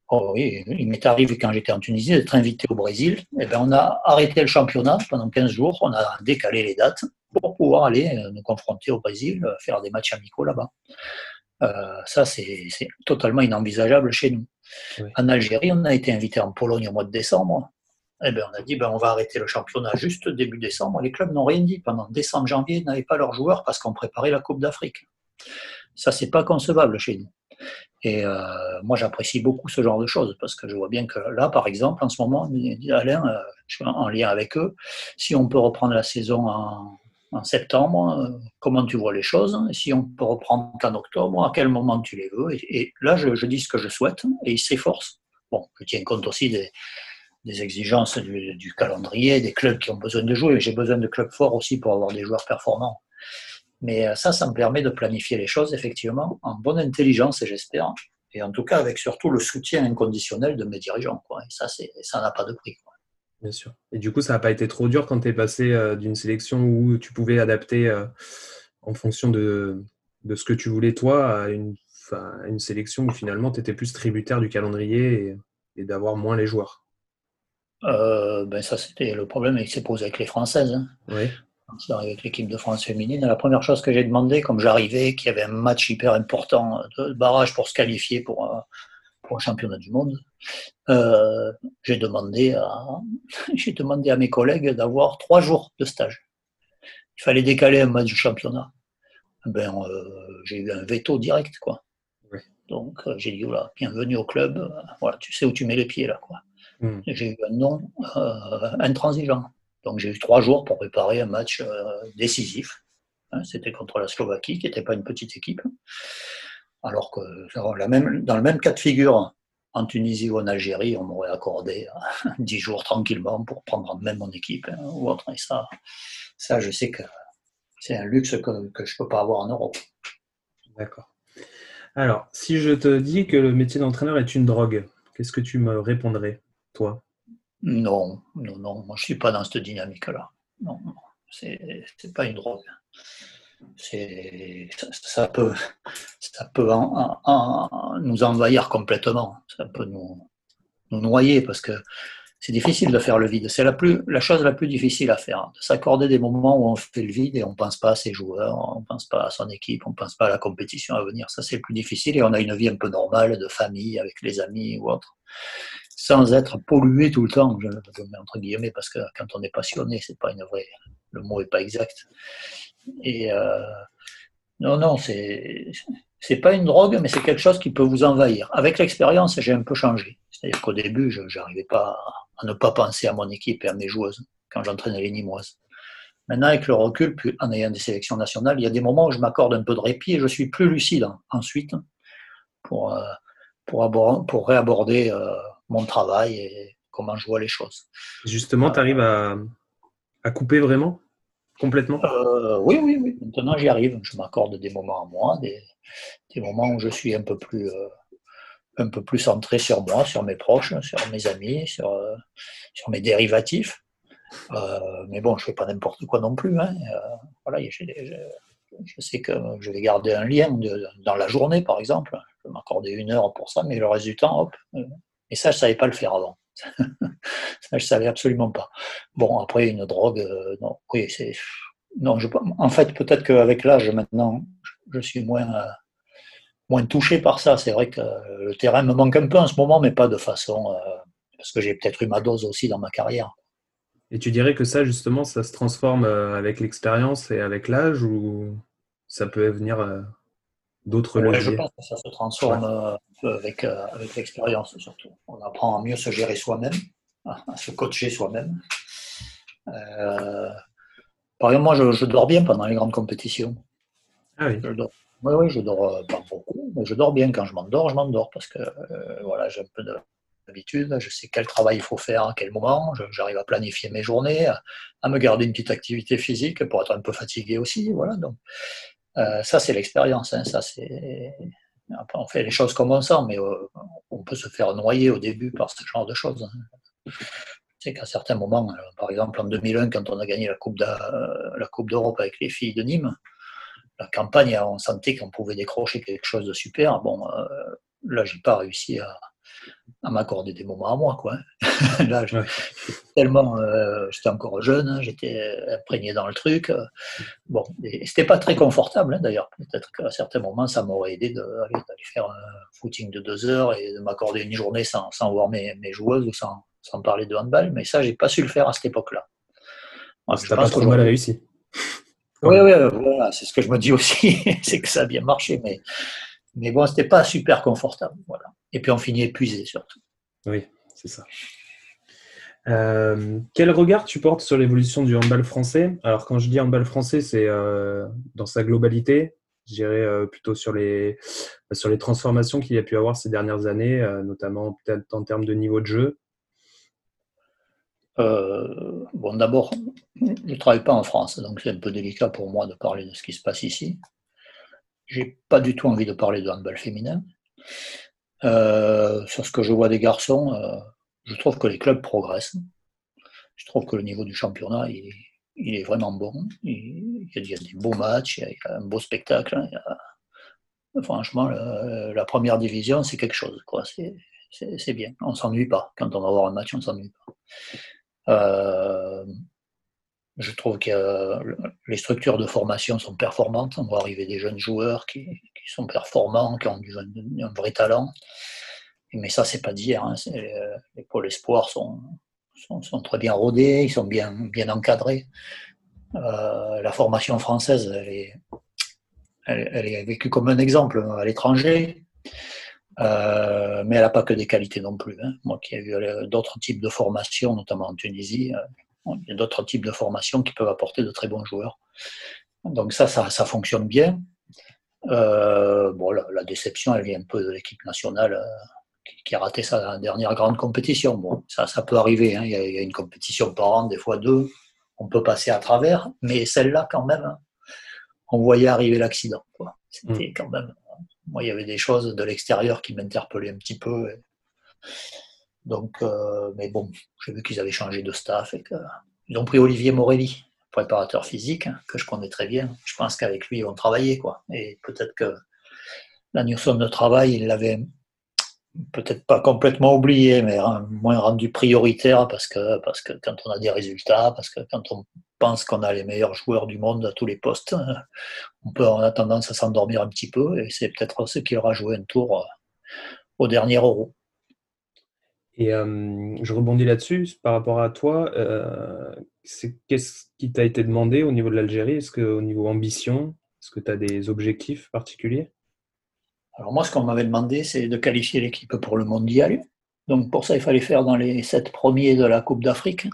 oh oui, il m'est arrivé quand j'étais en Tunisie d'être invité au Brésil. Et eh ben, on a arrêté le championnat pendant 15 jours, on a décalé les dates pour pouvoir aller euh, nous confronter au Brésil, euh, faire des matchs amicaux là-bas. ça, c'est totalement inenvisageable chez nous. En Algérie, on a été invité en Pologne au mois de décembre. Eh bien, on a dit ben, on va arrêter le championnat juste début décembre. Les clubs n'ont rien dit. Pendant décembre, janvier, ils n'avaient pas leurs joueurs parce qu'on préparait la Coupe d'Afrique. Ça, c'est pas concevable chez nous. Et euh, moi, j'apprécie beaucoup ce genre de choses parce que je vois bien que là, par exemple, en ce moment, Alain, euh, je suis en lien avec eux, si on peut reprendre la saison en, septembre, euh, comment tu vois les choses? Si on peut reprendre qu'en octobre, à quel moment tu les veux? Et, là, je, je, dis ce que je souhaite et ils s'efforcent. Bon, je tiens compte aussi des, des exigences du, calendrier, des clubs qui ont besoin de jouer. J'ai besoin de clubs forts aussi pour avoir des joueurs performants. Mais euh, ça, ça me permet de planifier les choses, effectivement, en bonne intelligence, j'espère. Et en tout cas, avec surtout le soutien inconditionnel de mes dirigeants. Et ça, ça n'a pas de prix. Bien sûr. Et du coup, ça n'a pas été trop dur quand tu es passé euh, d'une sélection où tu pouvais adapter euh, en fonction de, ce que tu voulais, toi, à une, sélection où finalement tu étais plus tributaire du calendrier et d'avoir moins les joueurs? Euh, ben ça, c'était le problème qui s'est posé avec les Françaises. Hein. Oui. Avec l'équipe de France féminine, la première chose que j'ai demandé, comme j'arrivais, qu'il y avait un match hyper important de barrage pour se qualifier pour, un, pour un championnat du monde, euh, j'ai demandé, à, demandé à mes collègues d'avoir trois jours de stage. Il fallait décaler un match du championnat. Ben, euh, j'ai eu un veto direct, quoi. Donc, j'ai dit, voilà, bienvenue au club, voilà, tu sais où tu mets les pieds, là, quoi. Hmm. J'ai eu un nom euh, intransigeant. Donc j'ai eu trois jours pour préparer un match euh, décisif. Hein, c'était contre la Slovaquie, qui n'était pas une petite équipe. Alors que la même, dans le même cas de figure, en Tunisie ou en Algérie, on m'aurait accordé euh, dix jours tranquillement pour prendre même mon équipe hein, ou autre. Et ça, ça, je sais que c'est un luxe que, que je ne peux pas avoir en Europe. D'accord. Alors, si je te dis que le métier d'entraîneur est une drogue, qu'est-ce que tu me répondrais? Toi? Non, non, non, moi je suis pas dans cette dynamique-là. Non, non. c'est pas une drogue. Ça, peut ça peut nous envahir complètement, ça peut nous, noyer parce que c'est difficile de faire le vide. C'est la, la chose la plus difficile à faire, de s'accorder des moments où on fait le vide et on ne pense pas à ses joueurs, on ne pense pas à son équipe, on ne pense pas à la compétition à venir. Ça, c'est le plus difficile et on a une vie un peu normale de famille avec les amis ou autre, sans être pollué tout le temps, je, mets entre guillemets, parce que quand on est passionné, c'est pas une vraie, le mot n'est pas exact. Et euh, non, non, c'est c'est pas une drogue, mais c'est quelque chose qui peut vous envahir. Avec l'expérience, j'ai un peu changé. C'est-à-dire qu'au début, je n'arrivais pas à ne pas penser à mon équipe et à mes joueuses quand j'entraînais les Nîmoises. Maintenant, avec le recul, en ayant des sélections nationales, il y a des moments où je m'accorde un peu de répit et je suis plus lucide ensuite pour, euh, pour, pour réaborder euh, mon travail et comment je vois les choses. Justement, tu arrives à, à couper vraiment Complètement? Euh, Oui, oui, oui. Maintenant, j'y arrive. Je m'accorde des moments à moi, des, des, moments où je suis un peu plus, euh, un peu plus centré sur moi, sur mes proches, sur mes amis, sur, euh, sur mes dérivatifs. mais bon, je ne fais pas n'importe quoi non plus. Hein. voilà, je, je, sais que je vais garder un lien dans la journée, par exemple. Je vais m'accorder une heure pour ça, mais le reste du temps, hop. Et ça, je ne savais pas le faire avant. ça, je savais absolument pas. Bon, après, une drogue, euh, non, oui, c'est. Non, je, en fait, peut-être qu'avec l'âge, maintenant, je suis moins, euh, moins touché par ça. C'est vrai que le terrain me manque un peu en ce moment, mais pas de façon. Euh, parce que j'ai peut-être eu ma dose aussi dans ma carrière. Et tu dirais que ça, justement, ça se transforme avec l'expérience et avec l'âge ou ça peut venir d'autres ouais, Je pense que ça se transforme euh, avec, euh, avec l'expérience surtout. On apprend à mieux se gérer soi-même, à se coacher soi-même. Euh, par exemple, moi, je, dors bien pendant les grandes compétitions. Ah oui. Je dors. Oui, oui, je dors pas beaucoup, mais je dors bien. Quand je m'endors, je m'endors parce que voilà, j'ai un peu d'habitude. Je sais quel travail il faut faire à quel moment. J'arrive à planifier mes journées, à, à, me garder une petite activité physique pour être un peu fatigué aussi. Voilà, donc euh, ça, c'est l'expérience. Hein, ça, c'est... On fait les choses comme on sent, mais euh, on peut se faire noyer au début par ce genre de choses. C'est qu'à certains moments, euh, par exemple en 2001, quand on a gagné la Coupe, la coupe d'Europe avec les filles de Nîmes, la campagne, on sentait qu'on pouvait décrocher quelque chose de super. Bon, là, j'ai pas réussi à, à m'accorder des moments à moi. Quoi. Là, tellement, euh, j'étais encore jeune, hein, j'étais imprégné dans le truc. Bon, et c'était pas très confortable hein, d'ailleurs. Peut-être qu'à certains moments, ça m'aurait aidé d'aller faire un footing de deux heures et de m'accorder une journée sans, sans voir mes, mes, joueuses ou sans, sans, parler de handball. Mais ça, j'ai pas su le faire à cette époque-là. Ah, ça pas trop mal réussi. Oui, oui, voilà, c'est ce que je me dis aussi, c'est que ça a bien marché, mais mais bon, c'était pas super confortable. Voilà. Et puis on finit épuisé surtout. Oui, c'est ça. Euh, quel regard tu portes sur l'évolution du handball français? Alors quand je dis handball français, c'est euh, dans sa globalité. Je dirais euh, plutôt sur les, sur les transformations qu'il y a pu avoir ces dernières années, notamment peut-être en termes de niveau de jeu. bon, d'abord, je ne travaille pas en France, donc c'est un peu délicat pour moi de parler de ce qui se passe ici j'ai pas du tout envie de parler de handball féminin. Euh, sur ce que je vois des garçons, euh, je trouve que les clubs progressent. Je trouve que le niveau du championnat, il, est vraiment bon. Il, y a des beaux matchs, il y a, un beau spectacle. franchement, la première division, c'est quelque chose. C'est bien. On ne s'ennuie pas. Quand on va voir un match, on ne s'ennuie pas. Euh, je trouve que les structures de formation sont performantes. On voit arriver des jeunes joueurs qui, sont performants, qui ont un vrai talent. Mais ça, c'est pas d'hier. Hein. Les pôles espoirs sont, sont, très bien rodés, ils sont bien, bien encadrés. Euh, la formation française, elle est, elle, est vécue comme un exemple à l'étranger. Euh, mais elle n'a pas que des qualités non plus. Hein. Moi qui ai vu d'autres types de formations, notamment en Tunisie, euh, il y a d'autres types de formations qui peuvent apporter de très bons joueurs. Donc ça, ça, fonctionne bien. Euh, bon, la, déception, elle vient un peu de l'équipe nationale euh, qui, a raté sa dernière grande compétition. Bon, ça, ça peut arriver. Hein. Il, y a, une compétition par an, des fois deux. On peut passer à travers, mais celle-là, quand même, hein, on voyait arriver l'accident. C'était mm. quand même. Moi, il y avait des choses de l'extérieur qui m'interpellaient un petit peu. Donc, euh, mais bon, j'ai vu qu'ils avaient changé de staff et qu'ils ont pris Olivier Morelli, préparateur physique, que je connais très bien. Je pense qu'avec lui, ils vont travailler, quoi. Et peut-être que la notion de travail, il l'avait, peut-être pas complètement oublié, mais moins rendu prioritaire parce que, parce que quand on a des résultats, parce que quand on pense qu'on a les meilleurs joueurs du monde à tous les postes, on, peut, on a tendance à s'endormir un petit peu et c'est peut-être ce qui aura joué un tour euh, au dernier euro. Et je rebondis là-dessus par rapport à toi. Qu'est-ce qui t'a été demandé au niveau de l'Algérie? Est-ce qu'au niveau ambition, est-ce que tu as des objectifs particuliers? Alors moi, ce qu'on m'avait demandé, c'est de qualifier l'équipe pour le mondial. Donc pour ça, il fallait faire dans les sept premiers de la Coupe d'Afrique.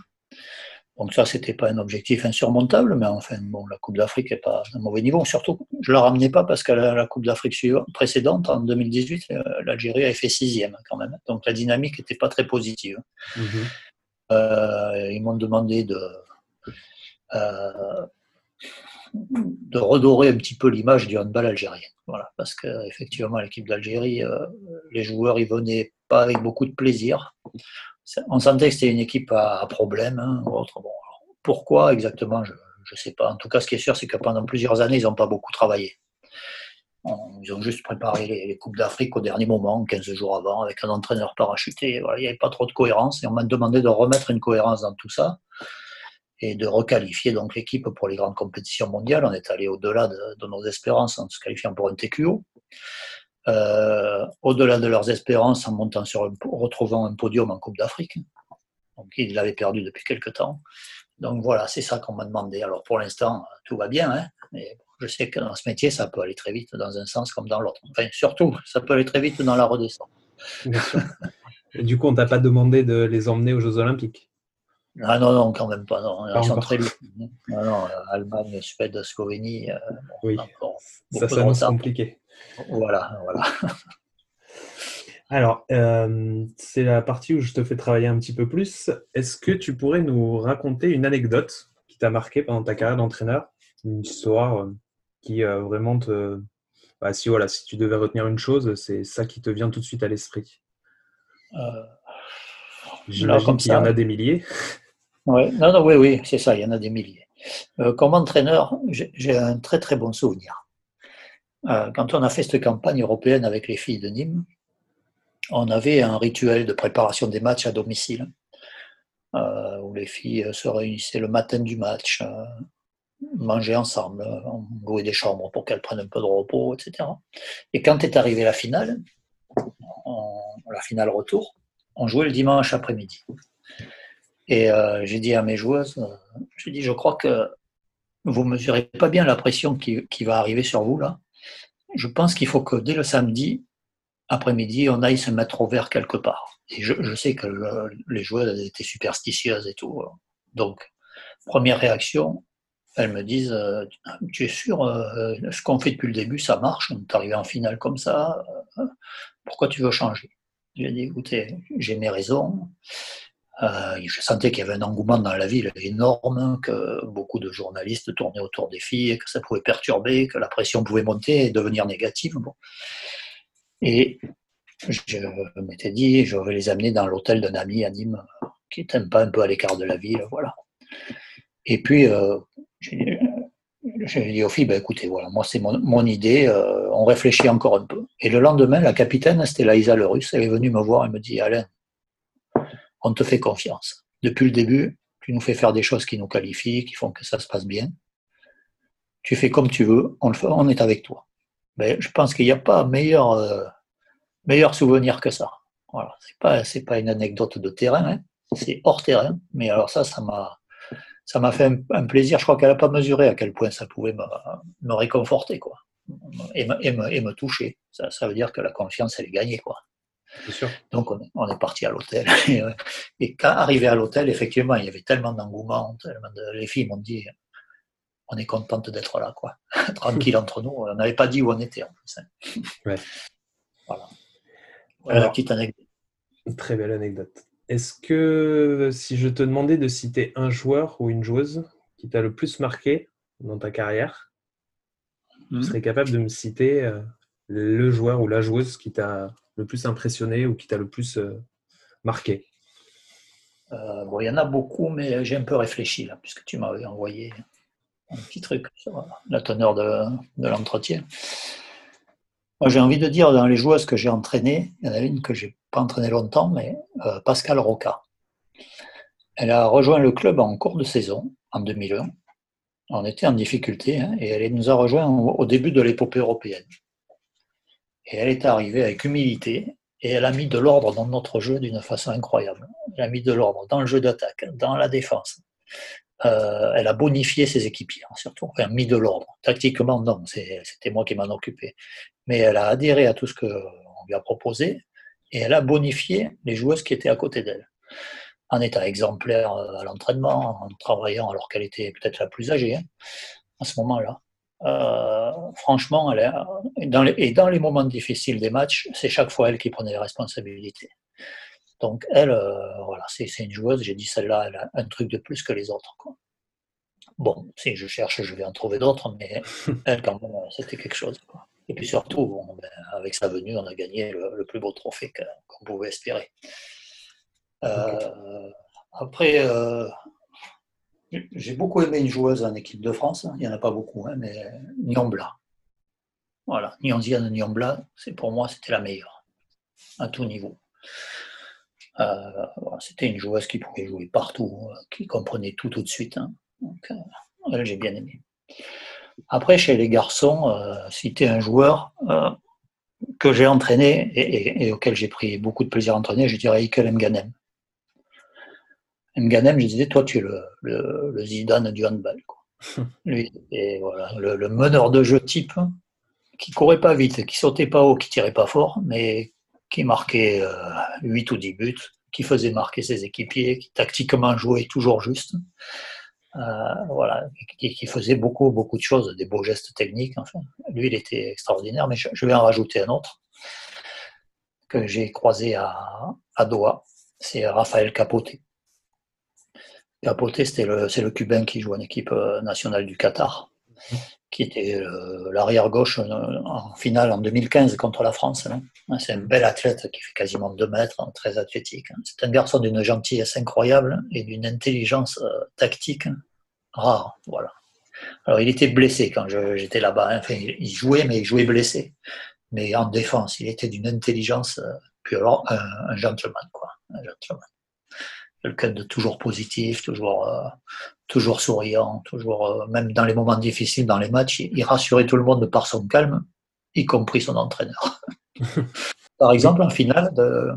Donc ça, c'était pas un objectif insurmontable, mais enfin, bon, la Coupe d'Afrique n'est pas un mauvais niveau. Surtout, je ne la ramenais pas parce qu'à la, Coupe d'Afrique précédente, en 2018, euh, l'Algérie avait fait sixième quand même. Donc la dynamique n'était pas très positive. Mhm. Euh, ils m'ont demandé de, euh, de redorer un petit peu l'image du handball algérien. Voilà, parce qu'effectivement, l'équipe d'Algérie, euh, les joueurs y venaient pas avec beaucoup de plaisir. On sentait que c'était une équipe à, problème. Hein, pourquoi exactement Je ne sais pas. En tout cas, ce qui est sûr, c'est que pendant plusieurs années, ils n'ont pas beaucoup travaillé. Ils ont juste préparé les, Coupes d'Afrique au dernier moment, 15 jours avant, avec un entraîneur parachuté. Il n'y avait pas trop de cohérence et on m'a demandé de remettre une cohérence dans tout ça et de requalifier donc l'équipe pour les grandes compétitions mondiales. On est allé au-delà de, nos espérances en se qualifiant pour un TQO. Euh, au-delà de leurs espérances en montant sur un, retrouvant un podium en Coupe d'Afrique. Donc ils l'avaient perdu depuis quelques temps. Donc voilà, c'est ça qu'on m'a demandé. Alors pour l'instant, tout va bien, hein, mais je sais que dans ce métier, ça peut aller très vite dans un sens comme dans l'autre. Enfin, surtout, ça peut aller très vite dans la redescente. du coup, on t'a pas demandé de les emmener aux Jeux Olympiques? Ah non, non, quand même pas. Non. Ils sont très ah non, Allemagne, Suède, Slovénie. Euh, oui, ça s'annonce compliqué. Voilà, voilà. Alors, euh, c'est la partie où je te fais travailler un petit peu plus. Est-ce que tu pourrais nous raconter une anecdote qui t'a marqué pendant ta carrière d'entraîneur? Une histoire euh, qui vraiment te. Bah, si, voilà, si tu devais retenir une chose, c'est ça qui te vient tout de suite à l'esprit. J'imagine qu'il y en a des milliers. Ouais. Non, non, oui, oui, c'est ça, il y en a des milliers. Euh, comme entraîneur, j'ai un très très bon souvenir. Euh, quand on a fait cette campagne européenne avec les filles de Nîmes, on avait un rituel de préparation des matchs à domicile, euh, où les filles se réunissaient le matin du match, mangeaient ensemble, on louait des chambres pour qu'elles prennent un peu de repos, etc. Et quand est arrivée la finale, la finale retour, on jouait le dimanche après-midi. Et euh, j'ai dit à mes joueuses, euh, j'ai dit, je crois que vous ne mesurez pas bien la pression qui, va arriver sur vous là. Je pense qu'il faut que dès le samedi après-midi, on aille se mettre au vert quelque part. Et je, sais que les joueuses étaient superstitieuses et tout. Donc, première réaction, elles me disent euh, Tu es sûr, ce qu'on fait depuis le début, ça marche, on est arrivé en finale comme ça, pourquoi tu veux changer? J'ai dit Écoutez, j'ai mes raisons, euh, je sentais qu'il y avait un engouement dans la ville énorme, que beaucoup de journalistes tournaient autour des filles, que ça pouvait perturber, que la pression pouvait monter et devenir négative. Et je m'étais dit, je vais les amener dans l'hôtel d'un ami à Nîmes, qui est peu, un peu à l'écart de la ville. Voilà. Et puis, euh, j'ai dit aux filles, ben, écoutez, voilà, moi c'est mon, idée, euh, on réfléchit encore un peu. Et le lendemain, la capitaine, c'était Laïsa elle est venue me voir et me dit, Alain, on te fait confiance. Depuis le début, tu nous fais faire des choses qui nous qualifient, qui font que ça se passe bien. Tu fais comme tu veux, on, est avec toi. Mais je pense qu'il n'y a pas meilleur, euh, meilleur souvenir que ça. Voilà, c'est pas c'est pas une anecdote de terrain, hein. c'est hors terrain. Mais alors ça, ça m'a ça m'a fait un, plaisir. Je crois qu'elle n'a pas mesuré à quel point ça pouvait me, réconforter, quoi, et me, toucher. Ça, ça, veut dire que la confiance, elle est gagnée, quoi. Donc on, est parti à l'hôtel. Euh, et, quand arrivé à l'hôtel, effectivement, il y avait tellement d'engouement, les filles m'ont dit on est contente d'être là, quoi. Tranquille entre nous. On n'avait pas dit où on était en plus. Hein. Voilà. voilà la petite anecdote. Très belle anecdote. Est-ce que si je te demandais de citer un joueur ou une joueuse qui t'a le plus marqué dans ta carrière, tu hmm. serais capable de me citer euh, le joueur ou la joueuse qui t'a le plus impressionné ou qui t'a le plus euh, marqué euh, bon, Il y en a beaucoup, mais j'ai un peu réfléchi là, puisque tu m'avais envoyé un petit truc sur la teneur de, l'entretien. Moi, j'ai envie de dire, dans les joueuses que j'ai entraînées, il y en a une que j'ai pas entraînée longtemps, mais euh, Pascal Roca. Elle a rejoint le club en cours de saison, en 2001. On était en difficulté, hein, et elle nous a rejoint au, début de l'épopée européenne. Et elle est arrivée avec humilité, et elle a mis de l'ordre dans notre jeu d'une façon incroyable. Elle a mis de l'ordre dans le jeu d'attaque, dans la défense. Euh, elle a bonifié ses équipiers, hein, surtout, enfin mis de l'ordre. Tactiquement, non, c'était moi qui m'en occupais. Mais elle a adhéré à tout ce qu'on lui a proposé et elle a bonifié les joueuses qui étaient à côté d'elle. En étant exemplaire euh, à l'entraînement, en travaillant alors qu'elle était peut-être la plus âgée hein, à ce moment-là. Euh, franchement, elle dans les, et dans les moments difficiles des matchs, c'est chaque fois elle qui prenait les responsabilités. Donc elle, euh, voilà, c'est une joueuse, j'ai dit celle-là, elle a un truc de plus que les autres. Bon, si je cherche, je vais en trouver d'autres, mais elle, quand même, c'était quelque chose. Et puis surtout, ben, avec sa venue, on a gagné le, plus beau trophée qu'on pouvait espérer. Euh, après, j'ai beaucoup aimé une joueuse en équipe de France, il n'y en a pas beaucoup, hein, mais Nyambla. Voilà, Nyanziane Nyambla, c'est pour moi, c'était la meilleure, à tout niveau. Euh, c'était une joueuse qui pouvait jouer partout, euh, qui comprenait tout tout de suite. Hein. Donc, euh, j'ai bien aimé. Après, chez les garçons, es un joueur que j'ai entraîné et, auquel j'ai pris beaucoup de plaisir à entraîner, je dirais Ikel Mganem. Mganem, je disais, toi, tu es le, Zidane du handball. Lui, et voilà, le, meneur de jeu type, qui courait pas vite, qui sautait pas haut, qui tirait pas fort, mais qui marquait 8 euh, ou 10 buts, qui faisait marquer ses équipiers, qui tactiquement jouait toujours juste. Euh, voilà, qui, faisait beaucoup, beaucoup de choses, des beaux gestes techniques. Enfin. Lui, il était extraordinaire, mais je, vais en rajouter un autre que j'ai croisé à, à Doha, c'est Raphaël Capote. Capote, c'est le, le Cubain qui joue en équipe euh, nationale du Qatar qui était euh, l'arrière gauche euh, en finale en 2015 contre la France. C'est un bel athlète qui fait quasiment 2 mètres, hein, très athlétique. Hein. C'est un garçon d'une gentillesse incroyable et d'une intelligence tactique rare. Voilà. Alors il était blessé quand j'étais là-bas. Hein. Enfin, il jouait, mais il jouait blessé. Mais en défense, il était d'une intelligence, puis alors un gentleman, quoi. Un gentleman quelqu'un de toujours positif, toujours, euh, toujours souriant, toujours, euh, même dans les moments difficiles dans les matchs, il, rassurait tout le monde par son calme, y compris son entraîneur. par exemple, en finale, de,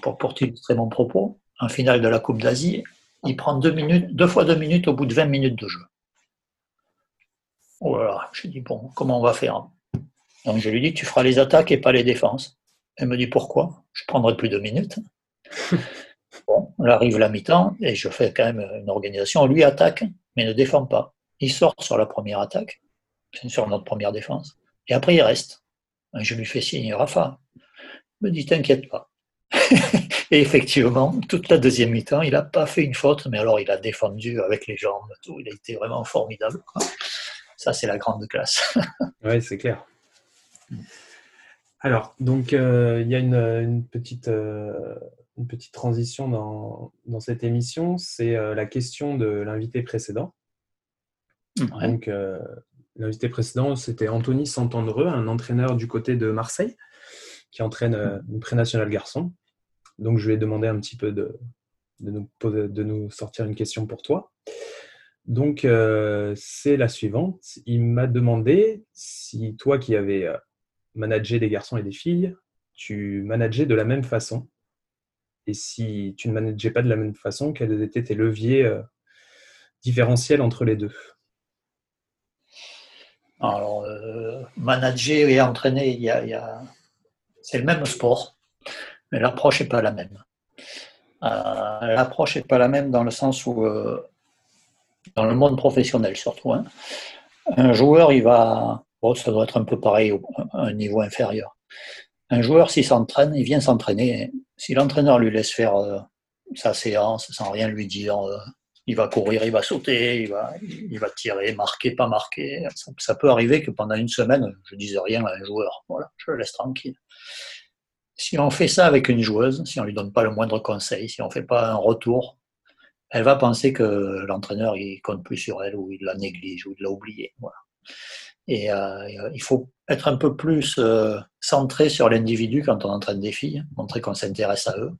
pour, pour illustrer mon propos, en finale de la Coupe d'Asie, il prend deux, minutes, deux fois deux minutes au bout de 20 minutes de jeu. Voilà, je dis, bon, comment on va faire? Donc je lui dis, tu feras les attaques et pas les défenses. Elle me dit, pourquoi? Je prendrai plus de minutes. Bon, on arrive la mi-temps et je fais quand même une organisation. Lui attaque, mais ne défend pas. Il sort sur la première attaque, sur notre première défense, et après il reste. Je lui fais signe, Rafa, me dit t'inquiète pas. et effectivement, toute la deuxième mi-temps, il n'a pas fait une faute, mais alors il a défendu avec les jambes, tout. Il a été vraiment formidable. Ça, c'est la grande classe. oui, c'est clair. Alors, donc, euh, il y a une, petite euh, une petite transition dans, dans cette émission, c'est euh, la question de l'invité précédent. Donc, euh, l'invité précédent, c'était Anthony Santandreux, un entraîneur du côté de Marseille, qui entraîne euh, une pré-nationale garçon. Donc, je lui ai demandé un petit peu de, de, nous, de nous sortir une question pour toi. Donc, c'est la suivante. Il m'a demandé si toi qui avais managé des garçons et des filles, tu manageais de la même façon et si tu ne manageais pas de la même façon, quels étaient tes leviers euh, différentiels entre les deux? Alors, euh, manager et entraîner, y a, c'est le même sport, mais l'approche n'est pas la même. Euh, l'approche n'est pas la même dans le sens où, dans le monde professionnel surtout, hein, un joueur, il va, ça doit être un peu pareil un niveau inférieur. Un joueur, s'il s'entraîne, il vient s'entraîner. Si l'entraîneur lui laisse faire euh, sa séance sans rien lui dire, euh, il va courir, il va sauter, il va, tirer, marquer, pas marquer. Ça, peut arriver que pendant une semaine, je dise rien à un joueur. Voilà, je le laisse tranquille. Si on fait ça avec une joueuse, si on ne lui donne pas le moindre conseil, si on ne fait pas un retour, elle va penser que l'entraîneur il compte plus sur elle ou il la néglige ou il l'a oublié. Voilà. Et il faut être un peu plus centré sur l'individu quand on entraîne des filles, montrer qu'on s'intéresse à eux,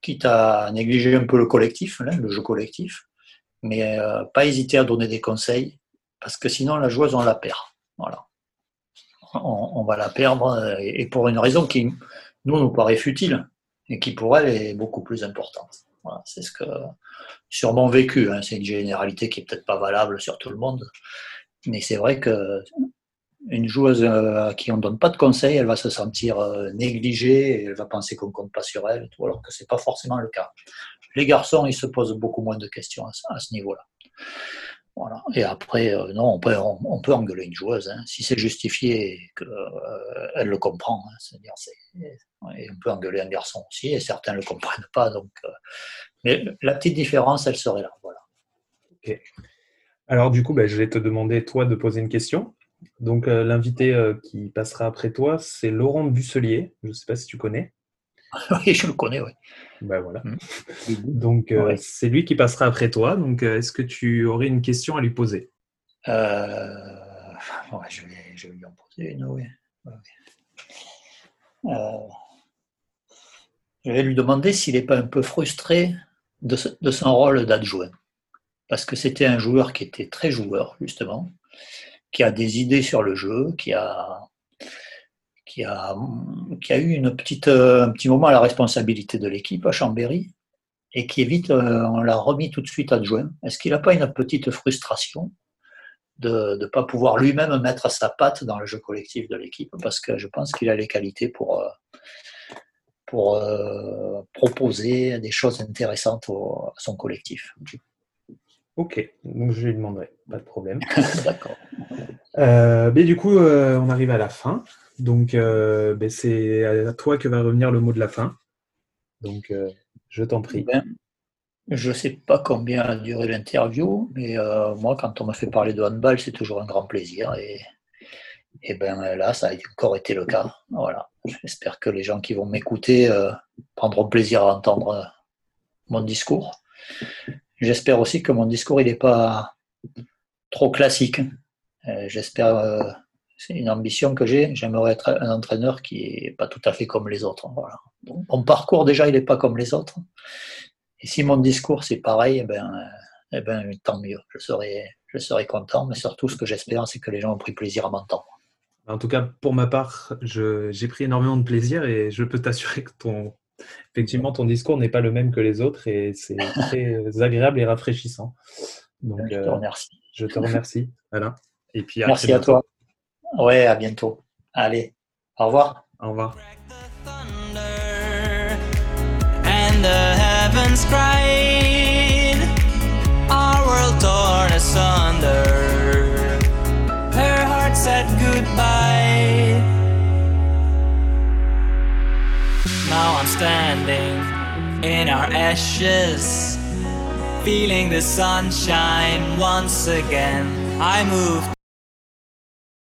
quitte à négliger un peu le collectif, hein, le jeu collectif, mais pas hésiter à donner des conseils, parce que sinon la joueuse, on la perd. Voilà. On, va la perdre, et pour une raison qui, nous, nous paraît futile, et qui pour elle est beaucoup plus importante. c'est ce que, sûrement vécu, hein, c'est une généralité qui est peut-être pas valable sur tout le monde, mais c'est vrai que une joueuse euh, à qui on ne donne pas de conseils, elle va se sentir euh, négligée, et elle va penser qu'on ne compte pas sur elle, alors que ce n'est pas forcément le cas. Les garçons, ils se posent beaucoup moins de questions à, ce niveau-là. Voilà. Et après, euh, non, on peut, engueuler une joueuse, hein. si c'est justifié et qu'elle le comprend. Hein. C'est-à-dire, on peut engueuler un garçon aussi, et certains ne le comprennent pas. Donc, mais la petite différence, elle serait là. Voilà. Alors, du coup, ben, je vais te demander, toi, de poser une question. Donc, euh, l'invité euh, qui passera après toi, c'est Laurent Busselier. Je ne sais pas si tu connais. oui, je le connais, oui. Ben voilà. Mm. Donc, euh, c'est lui qui passera après toi. Donc, est-ce que tu aurais une question à lui poser? Je, vais, je, vais, lui en poser une, oui. je vais lui demander s'il n'est pas un peu frustré de, de son rôle d'adjoint. Parce que c'était un joueur qui était très joueur, justement qui a des idées sur le jeu, qui a, qui a, qui a eu une petite, euh, un petit moment à la responsabilité de l'équipe à Chambéry et qui est vite, euh, on l'a remis tout de suite adjoint. Est-ce qu'il n'a pas une petite frustration de ne pas pouvoir lui-même mettre sa patte dans le jeu collectif de l'équipe? Parce que je pense qu'il a les qualités pour, euh, pour proposer des choses intéressantes à son collectif. Ok, donc je lui demanderai, pas de problème. D'accord. Euh, mais du coup, euh, on arrive à la fin. Donc, euh, ben, c'est à toi que va revenir le mot de la fin. Donc, je t'en prie. Ben, je ne sais pas combien a duré l'interview, mais moi, quand on m'a fait parler de handball, c'est toujours un grand plaisir. Et, et ben là, ça a encore été le cas. Voilà. J'espère que les gens qui vont m'écouter prendront plaisir à entendre mon discours. J'espère aussi que mon discours n'est pas trop classique. Euh, j'espère, euh, c'est une ambition que j'ai. J'aimerais être un entraîneur qui n'est pas tout à fait comme les autres. Mon parcours déjà, il n'est pas comme les autres. Et si mon discours c'est pareil, eh ben, eh ben, tant mieux. Je serai, je serai content. Mais surtout, ce que j'espère, c'est que les gens ont pris plaisir à m'entendre. En tout cas, pour ma part, j'ai pris énormément de plaisir et je peux t'assurer que ton, effectivement, ton discours n'est pas le même que les autres et c'est très agréable et rafraîchissant. Donc, je te euh, remercie. Je te remercie, Alain. Et puis Merci à toi. Ouais, à bientôt. Allez, au revoir. Au revoir. Now I'm standing in our ashes, feeling the sunshine once again. I move.